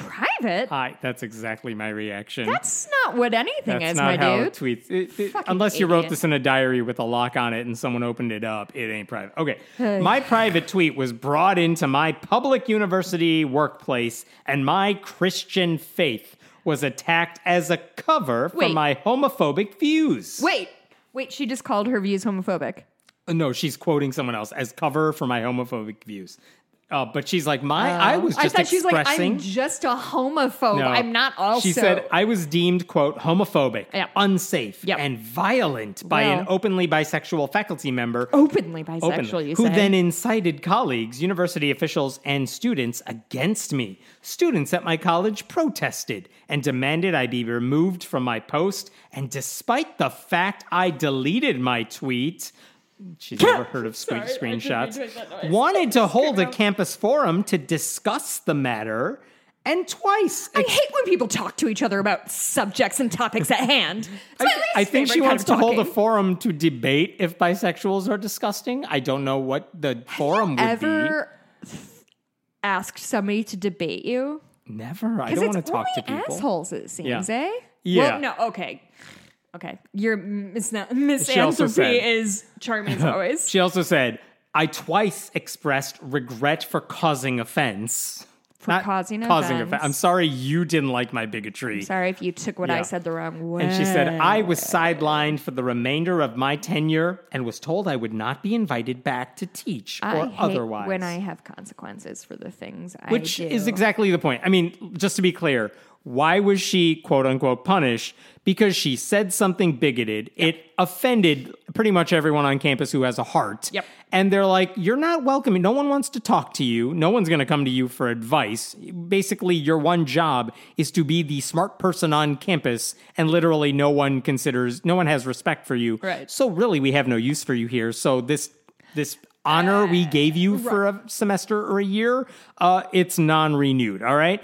Private. Hi, that's exactly my reaction. That's not what anything That's is, not my how dude. tweets. it- it- unless you wrote this in a diary with a lock on it and someone opened it up, it ain't private. Okay, my private tweet was brought into my public university workplace, and my Christian faith was attacked as a cover for Wait. my homophobic views. Wait, wait. She just called her views homophobic. Uh, No, she's quoting someone else as cover for my homophobic views. Uh, but she's like, my I was I just thought she was like. I'm just a homophobe. No. I'm not also. She said I was deemed quote homophobic, Yep. unsafe, Yep. and violent by an openly bisexual faculty member. openly bisexual. openly, You who say. then incited colleagues, university officials, and students against me. Students at my college protested and demanded I be removed from my post. And despite the fact I deleted my tweet, she's never heard of Sorry, sweet I didn't mean screenshots, to make that noise. wanted to hold a campus forum to discuss the matter. And twice I hate when people talk to each other about subjects and topics at hand. I, I think she wants to hold a forum to debate if bisexuals are disgusting. I don't know what the forum would Ever asked somebody to debate you? Never. I don't want to talk to people. assholes. It seems, Yeah. eh? Yeah. Well, no. Okay. Okay. Your Miss Na- Miss She also Anthropy said- is charming as always. She also said, I twice expressed regret for causing offense. For causing offense. I'm sorry you didn't like my bigotry. Sorry if you took what I said the wrong way. And she said, I was sidelined for the remainder of my tenure and was told I would not be invited back to teach I or otherwise. when I have consequences for the things I do. Which is exactly the point. I mean, just to be clear, why was she quote unquote punished? Because she said something bigoted. It offended pretty much everyone on campus who has a heart. Yep. And they're like, you're not welcome. No one wants to talk to you. No one's going to come to you for advice. Basically, your one job is to be the smart person on campus, and literally no one considers, no one has respect for you. Right. So, really, we have no use for you here. So, this, this, honor we gave you for a semester or a year, uh, it's non-renewed. All right.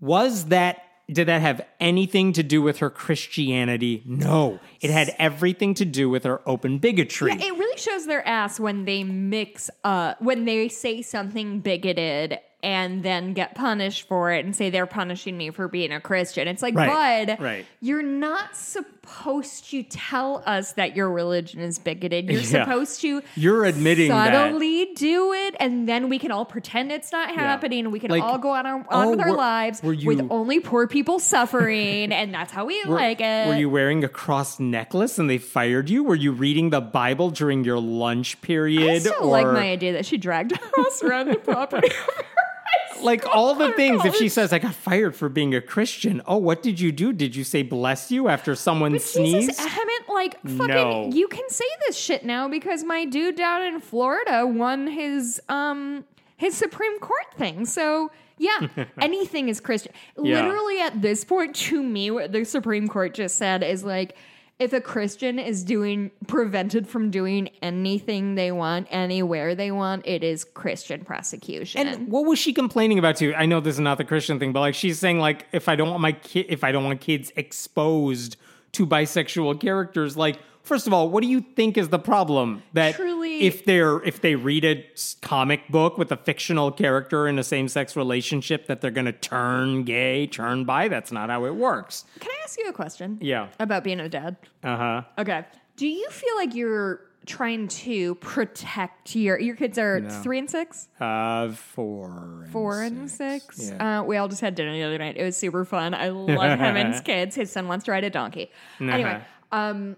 Was that did that have anything to do with her Christianity? No. It had everything to do with her open bigotry. It really shows their ass when they mix uh when they say something bigoted and then get punished for it and say they're punishing me for being a Christian. It's like, Right, bud, right. you're not supposed to tell us that your religion is bigoted. You're Yeah. supposed to You're admitting that. subtly do it, and then we can all pretend it's not happening, and we can Like, all go on, our, on oh, with our were- lives were with only poor people suffering, and that's how we Were, like it. were you wearing a cross necklace and they fired you? Were you reading the Bible during your lunch period? I still or like my idea that she dragged a cross around the property. like all the things. If she says, "I got fired for being a Christian," oh, what did you do? Did you say "bless you" after someone But sneezed? Jesus, Hemant, like fucking, No. you can say this shit now because my dude down in Florida won his um his Supreme Court thing. So yeah, anything is Christian. Yeah. Literally at this point, to me, what the Supreme Court just said is like. If a Christian is doing prevented from doing anything they want anywhere they want, it is Christian prosecution. And what was she complaining about too? I know this is not the Christian thing, but like she's saying like if I don't want my kid if I don't want kids exposed to bisexual characters, like first of all, what do you think is the problem? That Truly- if they're if they read a comic book with a fictional character in a same sex relationship that they're gonna turn gay, turn bi, that's not how it works. Can I ask you a question? Yeah. About being a dad? Uh-huh. Okay. Do you feel like you're trying to protect your your kids are three and six, Uh four. and four and six? Yeah. Uh, we all just had dinner the other night. It was super fun. I love Heaven's kids. His son wants to ride a donkey. Anyway, um,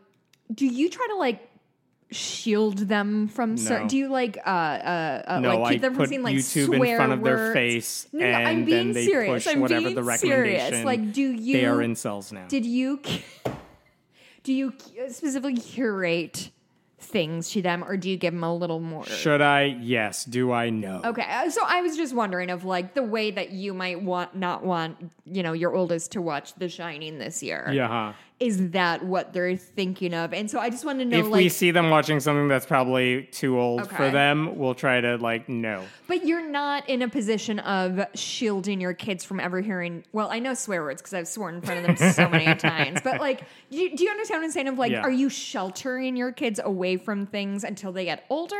do you try to like shield them from certain? Do you like uh uh, uh No, like keep I them from seeing like YouTube in swear front of their words? face, No, no, I'm being then serious. I'm being serious. Like, do you? They are incels now. Did you do you specifically curate things to them, or do you give them a little more? Should I? Yes. Do I? know Okay, uh, so I was just wondering of like the way that you might want not want you know your oldest to watch The Shining this year. Yeah. Is that what they're thinking of? And so I just want to know, if like, we see them watching something that's probably too old for them, we'll try to like no. but you're not in a position of shielding your kids from ever hearing. Well, I know swear words because I've sworn in front of them so many times. But like, do you, do you understand what I'm saying? Of like, Yeah. are you sheltering your kids away from things until they get older?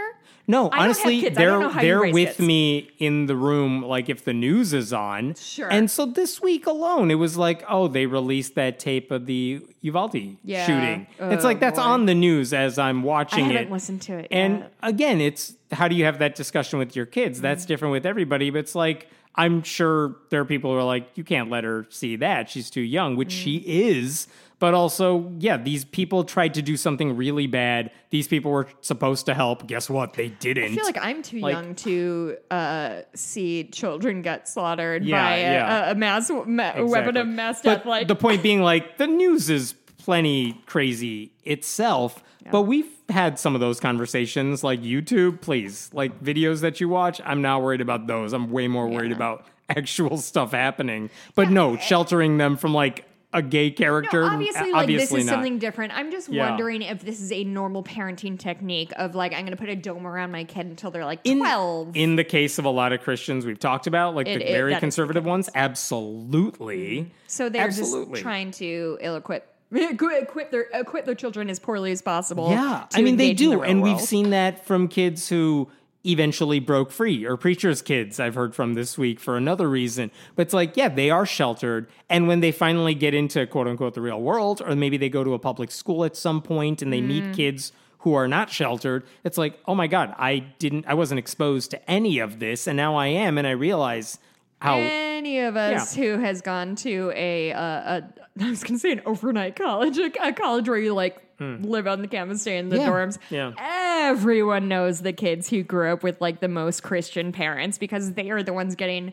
No, I don't have honestly, kids. I don't they're know they're with kids. me in the room. Like if the news is on, Sure. And so this week alone, it was like, oh, they released that tape of the Uvalde Yeah. shooting. it's Oh, like that's boy. on the news as I'm watching I haven't it. listened to it. And yet. again, it's how do you have that discussion with your kids? Mm-hmm. That's different with everybody, but it's like I'm sure there are people who are like, you can't let her see that. She's too young, which mm. she is. But also, yeah, these people tried to do something really bad. These people were supposed to help. Guess what? They didn't. I feel like I'm too Like- young to uh, see children get slaughtered Yeah, by a, yeah. a, a mass ma- weapon of mass But death. Like the point being, like the news is plenty crazy itself. But we've had some of those conversations, like YouTube. Please, like videos that you watch. I'm not worried about those. I'm way more worried Yeah. about actual stuff happening. But no, sheltering them from like a gay character. No, obviously, like obviously this is not. something different. I'm just Yeah. wondering if this is a normal parenting technique of like I'm going to put a dome around my kid until they're like in, 12. in the case of a lot of Christians we've talked about, like It- the it- very the conservative ones, absolutely. so they're absolutely. just trying to ill-equip equip their equip their children as poorly as possible. Yeah, I mean they in the do, real and we've seen that from kids who eventually broke free, or preachers' kids. I've heard from this week for another reason. But it's like, yeah, they are sheltered, and when they finally get into quote unquote the real world, or maybe they go to a public school at some point and they Mm. meet kids who are not sheltered, it's like, oh my god, I didn't, I wasn't exposed to any of this, and now I am, and I realize how. any of us who has gone to a, uh, a I was going to say an overnight college, a, a college where you like live on the campus, stay in the. Yeah, dorms. yeah. Everyone knows the kids who grew up with like the most Christian parents because they are the ones getting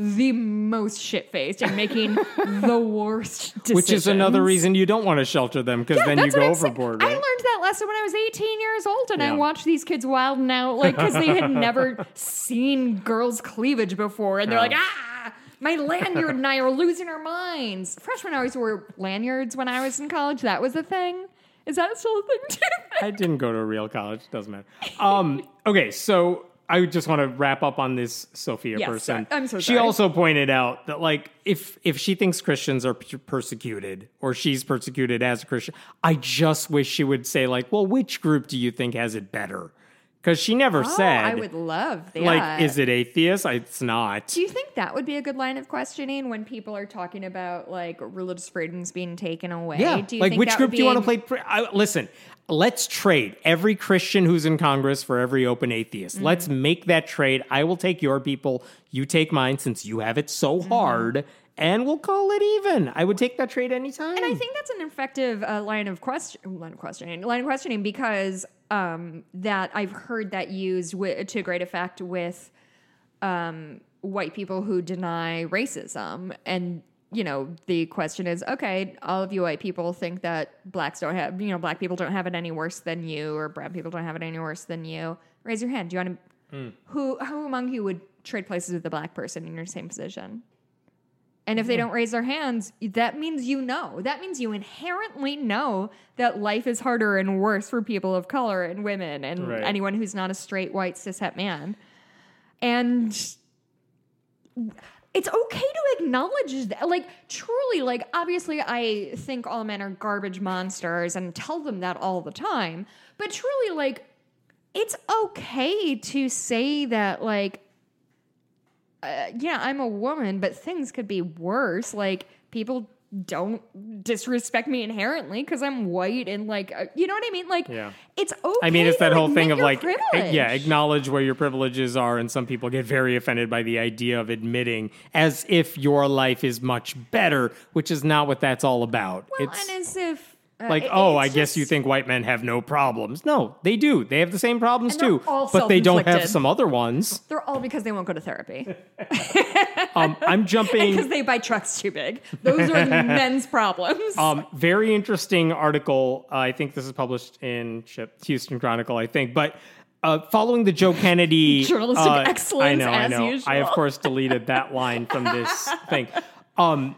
the most shit faced and making the worst decisions. Which is another reason you don't want to shelter them because then you go overboard. I learned that lesson when I was 18 years old, and I watched these kids wilding out, like because they had never seen girls' cleavage before, and they're Yeah. like, ah. My lanyard and I are losing our minds. Freshmen always wore lanyards when I was in college. That was a thing. Is that still a thing too? I didn't go to a real college. Doesn't matter. Um, okay, so I just want to wrap up on this Sophia Yes, person. sorry. I'm so She also pointed out that, like, if if she thinks Christians are per- persecuted or she's persecuted as a Christian, I just wish she would say, like, well, which group do you think has it better? Because she never Oh, said. I would love that. Like, is it atheist? It's not. Do you think that would be a good line of questioning when people are talking about like religious freedoms being taken away? Yeah. Do you like, which group do you want to play? Pre- I, listen, let's trade every Christian who's in Congress for every open atheist. Mm-hmm. Let's make that trade. I will take your people. You take mine since you have it so Mm-hmm. hard, and we'll call it even. I would take that trade anytime. And I think that's an effective uh, line of question, line of questioning, line of questioning because um, that I've heard that used wi- to great effect with um, white people who deny racism, and you know the question is, okay, all of you white people think that blacks don't have, you know, black people don't have it any worse than you, or brown people don't have it any worse than you. Raise your hand. Do you want to? Who who among you would trade places with a black person in your same position? And if they mm-hmm. don't raise their hands, that means you know. That means you inherently know that life is harder and worse for people of color and women and Right. anyone who's not a straight white cishet man. And it's okay to acknowledge that. Like, truly, like, obviously, I think all men are garbage monsters and tell them that all the time. But truly, like, it's okay to say that, like, uh, yeah, I'm a woman, but things could be worse. Like people don't disrespect me inherently because I'm white and like uh, you know what I mean. Like Yeah. it's okay. I mean, it's to that whole admit thing of like, privilege. yeah, acknowledge where your privileges are, and some people get very offended by the idea of admitting as if your life is much better, which is not what that's all about. Well, it's and as if uh, like, it- oh, I guess you think white men have no problems. No, they do. They have the same problems too, but they don't have some other ones. they're all because they won't go to therapy Um, I'm jumping. because they buy trucks too big. Those are men's problems. Um, very interesting article. Uh, I think this is published in Chip Houston Chronicle. I think, but uh, following the Joe Kennedy Journalistic uh, I excellence know, I as know. I of course deleted that line from this thing. Um,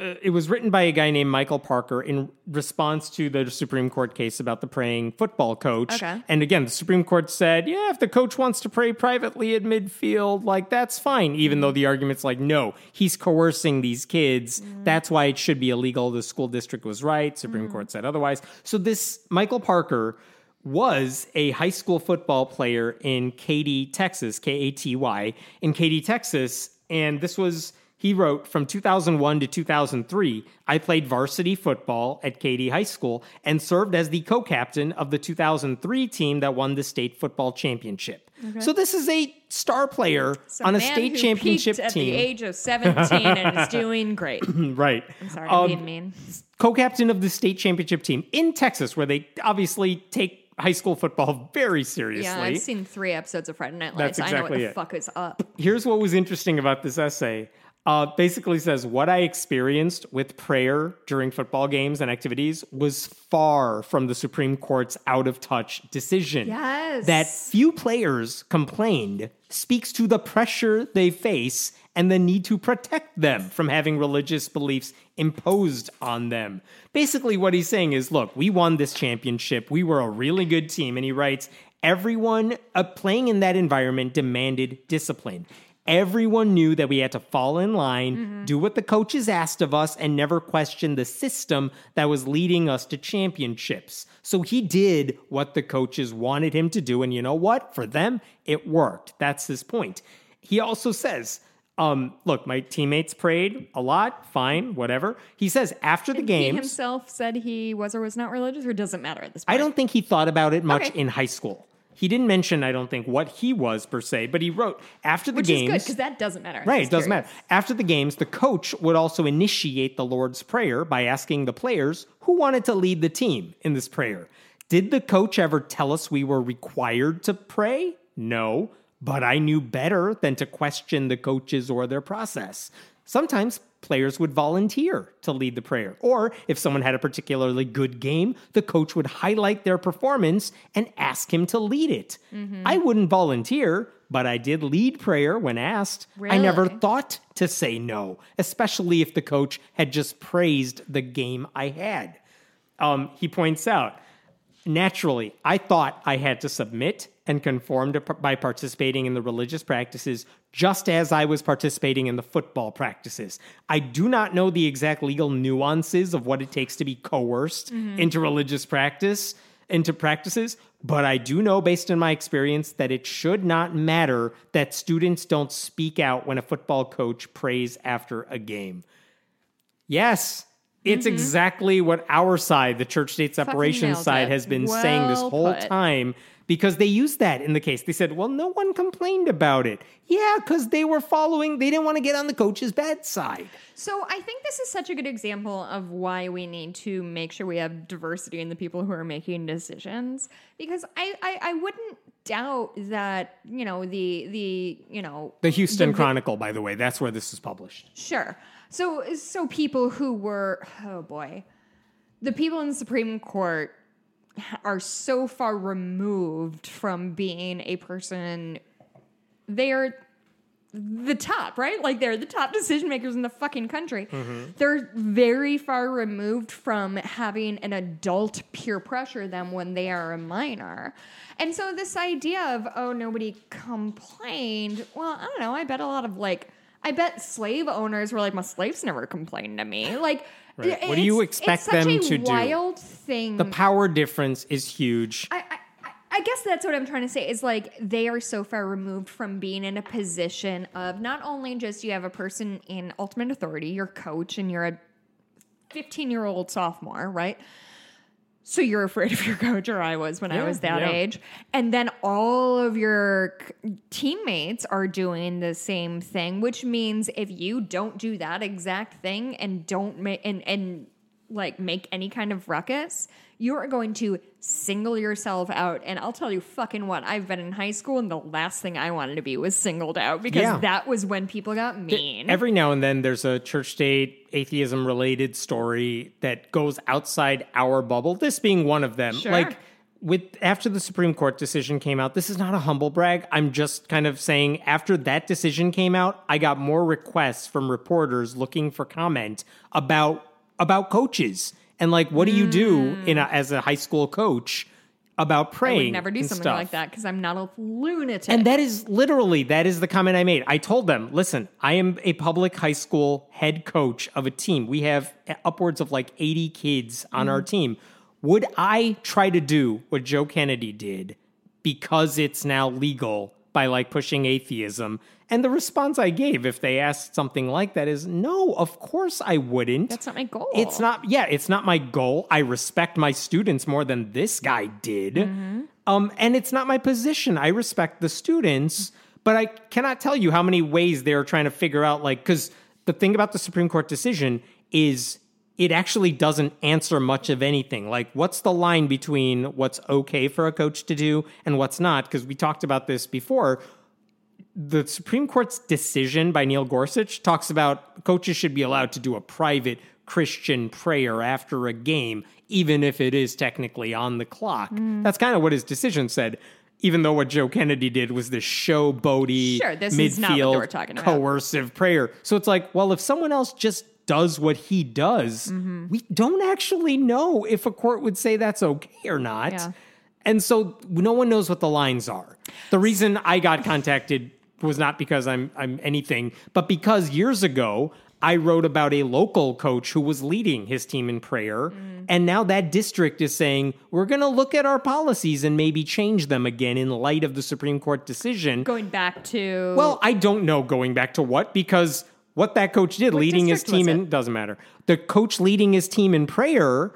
uh, it was written by a guy named Michael Parker in response to the Supreme Court case about the praying football coach. Okay. And again, the Supreme Court said, yeah, if the coach wants to pray privately at midfield, like that's fine, even though the argument's like, no, he's coercing these kids. That's why it should be illegal. The school district was right. Supreme Court said otherwise. So this Michael Parker was a high school football player in Katy, Texas, K A T Y, in Katy, Texas. And this was, he wrote, from 2001 to 2003, I played varsity football at Katy High School and served as the co captain of the 2003 team that won the state football championship. So this is a star player Some on a state championship peaked at team. the age of 17 and is doing great. right. I'm sorry, Um, I'm being mean. co-captain of the state championship team in Texas, where they obviously take high school football very seriously. Yeah, I've seen three episodes of Friday Night That's Lights. I know what the it. fuck is up. Here's what was interesting about this essay. Uh, basically says what I experienced with prayer during football games and activities was far from the Supreme Court's out of touch decision. Yes. That few players complained speaks to the pressure they face and the need to protect them from having religious beliefs imposed on them. Basically, what he's saying is look, we won this championship. We were a really good team. And he writes, everyone uh, playing in that environment demanded discipline. Everyone knew that we had to fall in line, do what the coaches asked of us, and never question the system that was leading us to championships. So he did what the coaches wanted him to do. And you know what? For them, it worked. That's his point. He also says, um, look, my teammates prayed a lot, fine, whatever. He says after the game. He himself said he was or was not religious, or doesn't matter at this point. I don't think he thought about it much Okay. in high school. He didn't mention, I don't think, what he was per se, but he wrote after the Which games. is good because that doesn't matter. Right, it doesn't matter. After the games, the coach would also initiate the Lord's Prayer by asking the players who wanted to lead the team in this prayer. Did the coach ever tell us we were required to pray? No, but I knew better than to question the coaches or their process. Sometimes players would volunteer to lead the prayer. Or if someone had a particularly good game, the coach would highlight their performance and ask him to lead it. I wouldn't volunteer, but I did lead prayer when asked. I never thought to say no, especially if the coach had just praised the game I had. Um, he points out, naturally, I thought I had to submit and conform to, by participating in the religious practices just as I was participating in the football practices. I do not know the exact legal nuances of what it takes to be coerced mm-hmm. into religious practice. into practices, but I do know based on my experience that it should not matter that students don't speak out when a football coach prays after a game. Yes, it's mm-hmm. exactly what our side, the church state separation side, it. has been saying this whole put. time because they used that in the case. They said, well, no one complained about it. Yeah, because they were following, they didn't want to get on the coach's bad side. So I think this is such a good example of why we need to make sure we have diversity in the people who are making decisions. Because I, I, I wouldn't doubt that, you know, the the you know The Houston the- Chronicle, by the way, that's where this is published. Sure. So so people who were oh boy. The people in the Supreme Court are so far removed from being a person they're the top, right? Like they're the top decision makers in the fucking country. Mm-hmm. They're very far removed from having an adult peer pressure them when they are a minor. And so this idea of oh nobody complained, well, I don't know, I bet a lot of like I bet slave owners were like my slaves never complained to me. Like Right. What do you expect it's such them a to do? Wild thing. The power difference is huge. I, I, I- I guess that's what I'm trying to say is like they are so far removed from being in a position of not only just you have a person in ultimate authority, your coach, and you're a 15 year old sophomore, right? So you're afraid of your coach, or I was when I was that yeah. age. And then all of your teammates are doing the same thing, which means if you don't do that exact thing and don't make and and like make any kind of ruckus, you are going to single yourself out. And I'll tell you fucking what, I've been in high school and the last thing I wanted to be was singled out because Yeah. that was when people got mean. Every now and then there's a church state atheism related story that goes outside our bubble, this being one of them. Sure. Like with after the Supreme Court decision came out, this is not a humble brag. I'm just kind of saying after that decision came out, I got more requests from reporters looking for comment about about coaches and like what do you do in a, mm. as a high school coach about I praying? would never do and something stuff. like that because I'm not a lunatic. And that is literally that is the comment I made. I told them, listen, I am a public high school head coach of a team. We have upwards of like 80 kids on our mm. team. Would I try to do what Joe Kennedy did because it's now legal by like pushing atheism? And the response I gave if they asked something like that is no, of course I wouldn't. That's not my goal. It's not, yeah, it's not my goal. I respect my students more than this guy did. Um, and it's not my position. I respect the students, but I cannot tell you how many ways they're trying to figure out, like, because the thing about the Supreme Court decision is it actually doesn't answer much of anything. Like, what's the line between what's okay for a coach to do and what's not? Because we talked about this before the Supreme Court's decision by Neil Gorsuch talks about coaches should be allowed to do a private Christian prayer after a game, even if it is technically on the clock. That's kind of what his decision said. Even though what Joe Kennedy did was this showboaty, Sure, this midfield, is not what they were talking about. coercive prayer. So it's like, well, if someone else just does what he does, Mm-hmm. we don't actually know if a court would say that's okay or not. Yeah. And so no one knows what the lines are. The reason I got contacted was not because I'm I'm anything, but because years ago I wrote about a local coach who was leading his team in prayer, Mm. and now that district is saying we're going to look at our policies and maybe change them again in light of the Supreme Court decision. going back to Well, I don't know going back to what because what that coach did leading his team in doesn't matter. The coach leading his team in prayer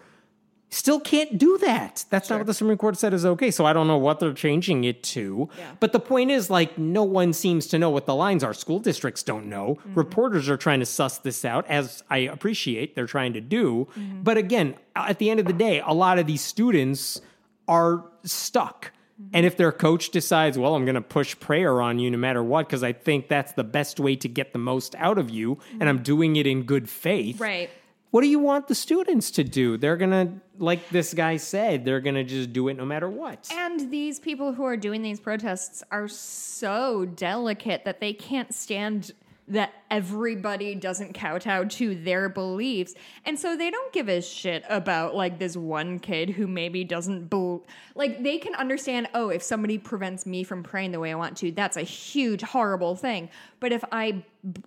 still can't do that. That's not what the Supreme Court said is okay. So I don't know what they're changing it to. Yeah. But the point is like no one seems to know what the lines are. School districts don't know. Mm-hmm. Reporters are trying to suss this out as I appreciate they're trying to do. Mm-hmm. But again, at the end of the day, a lot of these students are stuck. And if their coach decides, well, I'm going to push prayer on you no matter what, because I think that's the best way to get the most out of you, and I'm doing it in good faith. right. What do you want the students to do? They're going to, like this guy said, they're going to just do it no matter what. And these people who are doing these protests are so delicate that they can't stand that everybody doesn't kowtow to their beliefs. And so they don't give a shit about like this one kid who maybe doesn't bel like they can understand, oh, if somebody prevents me from praying the way I want to, that's a huge horrible thing. But if I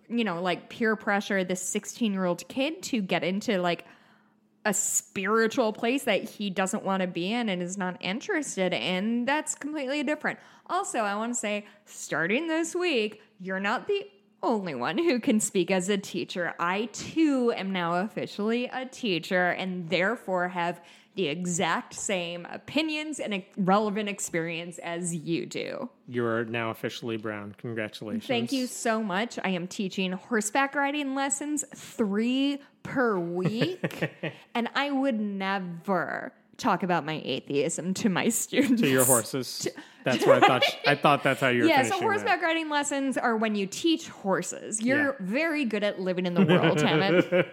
you know, like peer pressure this 16-year-old kid to get into like a spiritual place that he doesn't want to be in and is not interested in, that's completely different. Also, I want to say, starting this week, you're not the only one who can speak as a teacher. I too am now officially a teacher and therefore have the exact same opinions and relevant experience as you do. You are now officially brown. Congratulations. Thank you so much. I am teaching horseback riding lessons three per week, and I would never talk about my atheism to my students. To your horses. That's what I thought. I thought that's how you were. Yeah, so horseback that. riding lessons are when you teach horses. You're Yeah. very good at living in the world, Hemant.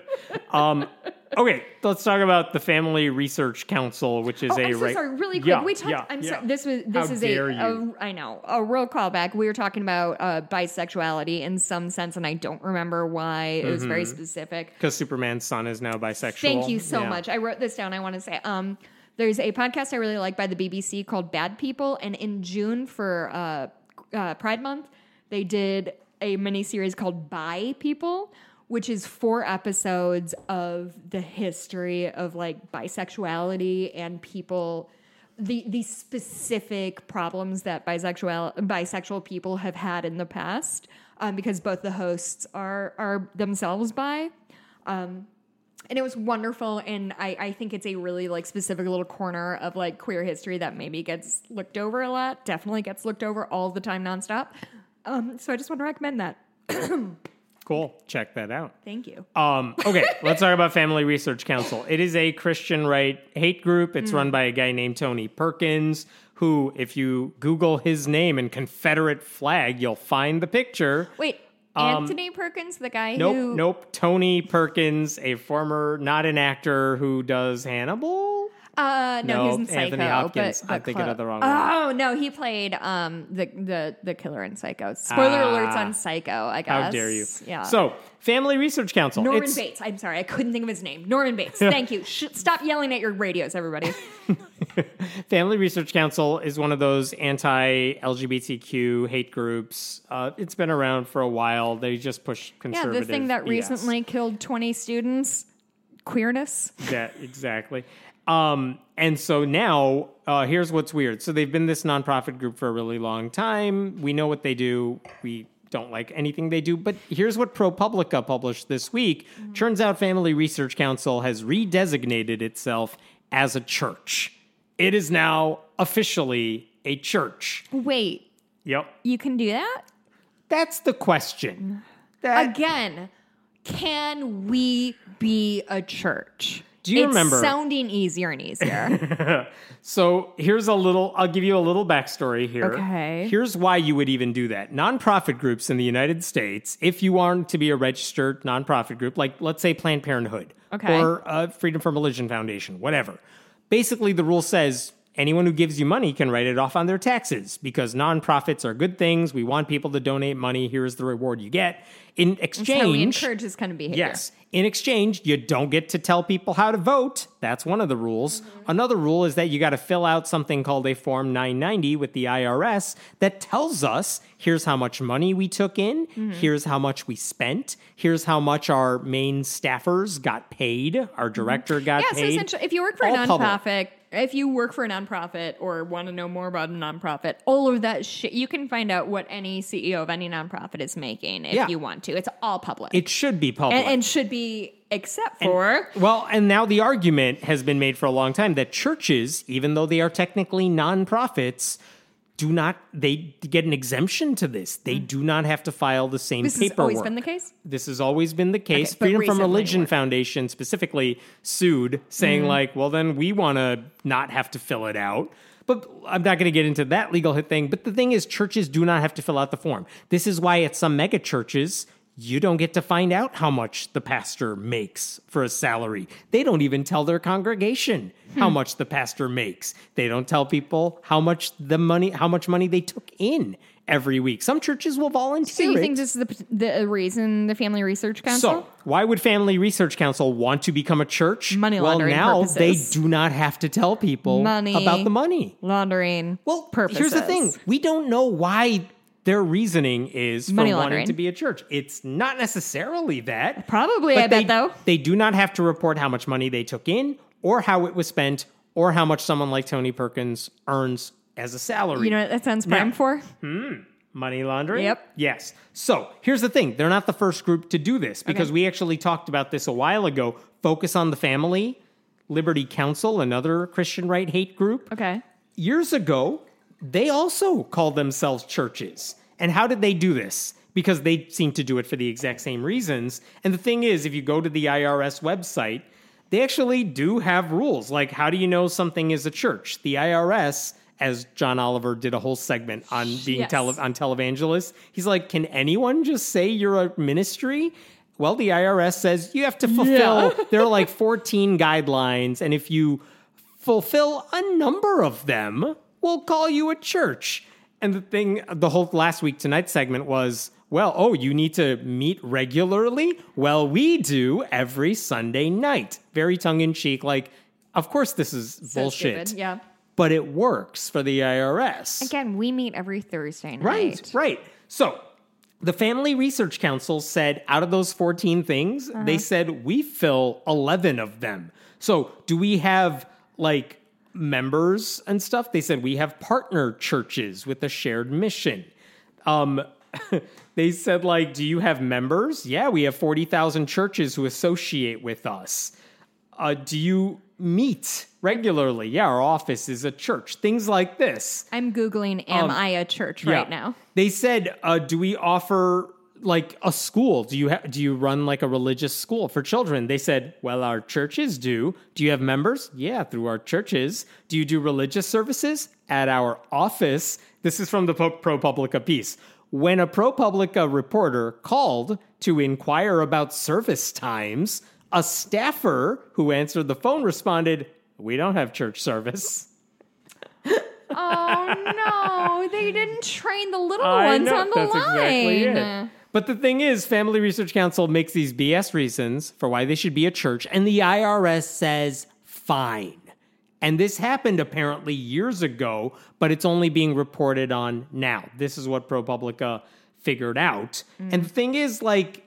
Okay, let's talk about the Family Research Council, which is Oh, a I'm so right- sorry. Really quick, Yeah, we talked. yeah, I'm yeah. sorry. This was this How is a, a I know a real callback. We were talking about uh, bisexuality in some sense, and I don't remember why. It was very Mm-hmm. specific. because Superman's son is now bisexual. Thank you so much. I wrote this down. I want to say, um, there's a podcast I really like by the BBC called Bad People, and in June for uh, uh, Pride Month, they did a mini series called Bi People, which is four episodes of the history of like bisexuality and people. The, the specific problems that bisexual bisexual people have had in the past, um, because both the hosts are are themselves bi, and it was wonderful and I, I think it's a really like specific little corner of like queer history that maybe gets looked over a lot definitely gets looked over all the time nonstop um, so i just want to recommend that Cool. Check that out. thank you Um, okay, let's talk about Family Research Council. It is a Christian right hate group. It's run by a guy named Tony Perkins, who, if you Google his name and Confederate flag, you'll find the picture. wait anthony perkins the guy Um, Nope, who nope. Tony Perkins, a former, not an actor who does Hannibal. uh no, No, he was in psycho Anthony Hopkins. but, I'm thinking clo- of the wrong one. oh no he played um the the the killer in psycho spoiler Ah. alerts on psycho i guess How dare you? yeah So, Family Research Council. Norman it's, Bates. I'm sorry, I couldn't think of his name. Norman Bates. Thank you. Sh- stop yelling at your radios, everybody. Family Research Council is one of those anti LGBTQ hate groups. Uh, it's been around for a while. They just push conservative. Yeah, the thing that BS. recently killed 20 students, queerness. Yeah, exactly. Um, and so now, uh, here's what's weird. So they've been this nonprofit group for a really long time. We know what they do. We don't like anything they do. But here's what ProPublica published this week. Mm-hmm. Turns out Family Research Council has redesignated itself as a church. It is now officially a church. Wait, Yep. you can do that? That's the question. Mm. That, Again, can we be a church? Do you it's remember- sounding easier and easier. So here's a little, I'll give you a little backstory here. Okay. Here's why you would even do that. Nonprofit groups in the United States, if you aren't to be a registered nonprofit group, like let's say Planned Parenthood Okay. or uh, Freedom from Religion Foundation, whatever, basically the rule says anyone who gives you money can write it off on their taxes because nonprofits are good things. We want people to donate money. Here's the reward you get. In exchange, How we encourage this kind of behavior. Yes. In exchange, you don't get to tell people how to vote. That's one of the rules. Mm-hmm. Another rule is that you got to fill out something called a Form 990 with the IRS that tells us here's how much money we took in, mm-hmm. here's how much we spent, here's how much our main staffers got paid, our mm-hmm. director got paid. Yeah, so essentially, if you work for a nonprofit, public. If you work for a nonprofit or want to know more about a nonprofit, all of that shit, you can find out what any CEO of any nonprofit is making if Yeah. you want to. It's all public. It should be public. and, and should be except for Well, and now the argument has been made for a long time that churches, even though they are technically nonprofits, do not they get an exemption to this. They do not have to file the same Hmm. this has always been the case. This has always been the case. Okay, Freedom from Religion what? Foundation specifically sued, saying Mm-hmm. like, "Well, then we want to not have to fill it out." But I'm not going to get into that legal hit thing. But the thing is, churches do not have to fill out the form. This is why at some mega churches, you don't get to find out how much the pastor makes for a salary. They don't even tell their congregation Hmm. how much the pastor makes. They don't tell people how much the money, how much money they took in every week. Some churches will volunteer. So you it. think this is the the reason the Family Research Council? So, why would Family Research Council want to become a church? Money well, laundering now purposes. they do not have to tell people Money. about the money. laundering. Well, purposes. here's the thing: we don't know why their reasoning is for Money wanting to be a church. It's not necessarily that. Probably, I they, bet, though. They do not have to report how much money they took in or how it was spent or how much someone like Tony Perkins earns as a salary. You know what that sounds prime Now- for? Hmm, money laundering? Yep. Yes. So here's the thing they're not the first group to do this because we actually talked about this a while ago. Focus on the Family, Liberty Counsel, another Christian right hate group. Okay. Years ago, they also called themselves churches. And how did they do this? Because they seem to do it for the exact same reasons. And the thing is, if you go to the IRS website, they actually do have rules. Like, how do you know something is a church? The IRS, as John Oliver did a whole segment on being Yes. tele- on televangelist, he's like, can anyone just say you're a ministry? Well, the IRS says you have to fulfill. Yeah. there are like 14 guidelines, and if you fulfill a number of them, we'll call you a church. And the thing, the whole last week tonight segment was, well, oh, you need to meet regularly? Well, we do every Sunday night. Very tongue in cheek, like, of course, this is So bullshit. stupid, Yeah. But it works for the IRS. Again, we meet every Thursday night. Right, right. So the Family Research Council said out of those 14 things, Uh-huh. they said we fill 11 of them. So do we have like members and stuff? They said we have partner churches with a shared mission. Um, they said like, do you have members? Yeah, we have 40,000 churches who associate with us. Uh, do you meet regularly? Yeah, our office is a church. Things like this. I'm Googling, am Um, I a church Yeah. right now? They said, uh, "Do we offer like a school? Do you ha- do you run like a religious school for children?" They said, "Well, our churches do. Do you have members? Yeah, through our churches. Do you do religious services at our office?" This is from the Po- ProPublica piece. When a ProPublica reporter called to inquire about service times, a staffer who answered the phone responded, "We don't have church service." Oh no, they didn't train the little I ones know, on the that's line. exactly it. But the thing is, Family Research Council makes these BS reasons for why they should be a church, and the IRS says fine. And this happened apparently years ago, but it's only being reported on now. This is what ProPublica figured out. Mm. And the thing is, like,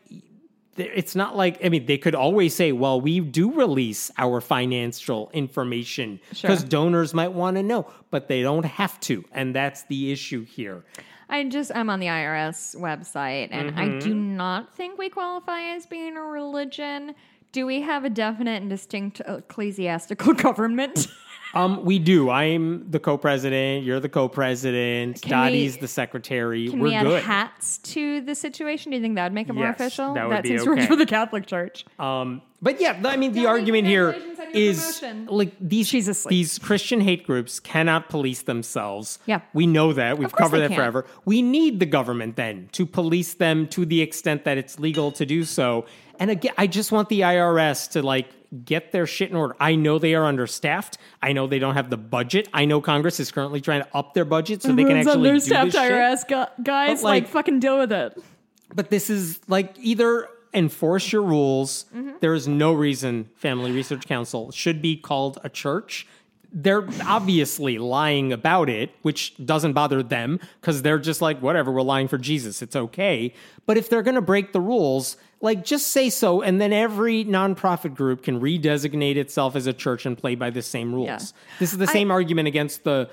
it's not like I mean they could always say, "Well, we do release our financial information Sure. because donors might want to know," but they don't have to, and that's the issue here. I just I'm on the IRS website and I Mm-hmm. do not think we qualify as being a religion. Do we have a definite and distinct ecclesiastical government? Um, we do. I'm the co-president. You're the co-president. Can Dottie's we- the secretary. Can We're we add good. hats to the situation? Do you think that would make it more official? that would be seems to work okay. for the Catholic Church. Um, but yeah, I mean, the Donnie, argument here congratulations on your is promotion. like these She's these Christian hate groups cannot police themselves. Yeah. we know that. We've covered that can't. forever. We need the government then to police them to the extent that it's legal to do so. And again, I just want the IRS to like get their shit in order. I know they are understaffed. I know they don't have the budget. I know Congress is currently trying to up their budget so they can Everyone's actually do understaffed this shit. IRS gu- guys. Like, like- fucking deal with it. But this is like either enforce your rules. Mm-hmm. There is no reason Family Research Council should be called a church. They're obviously lying about it, which doesn't bother them because they're just like, whatever, we're lying for Jesus. It's okay. But if they're going to break the rules, like just say so, and then every nonprofit group can redesignate itself as a church and play by the same rules. Yeah. This is the same argument against the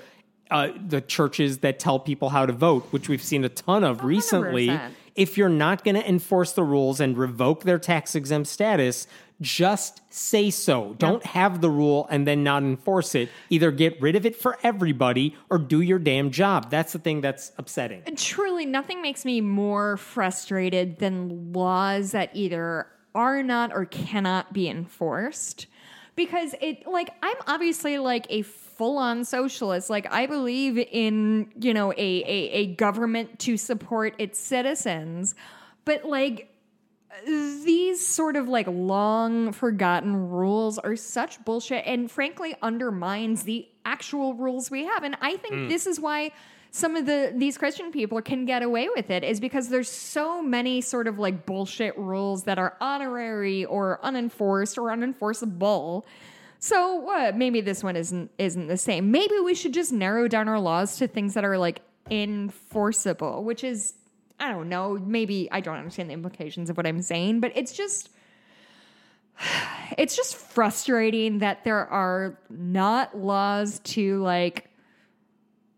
uh, the churches that tell people how to vote, which we've seen a ton of recently 100%. if you're not going to enforce the rules and revoke their tax exempt status, just say so. Don't have the rule and then not enforce it. Either get rid of it for everybody or do your damn job. That's the thing that's upsetting. And Truly, nothing makes me more frustrated than laws that either are not or cannot be enforced. Because it, like, I'm obviously like a full on socialist. Like, I believe in, you know, a, a, a government to support its citizens. But, like, these sort of like long forgotten rules are such bullshit and frankly undermines the actual rules we have. And i think mm. this is why some of the these christian people can get away with it is because there's so many sort of like bullshit rules that are honorary or unenforced or unenforceable. So what? Maybe this one isn't isn't the same. Maybe we should just narrow down our laws to things that are like enforceable, which is, I don't know, maybe I don't understand the implications of what I'm saying, but it's just. It's just frustrating that there are not laws to like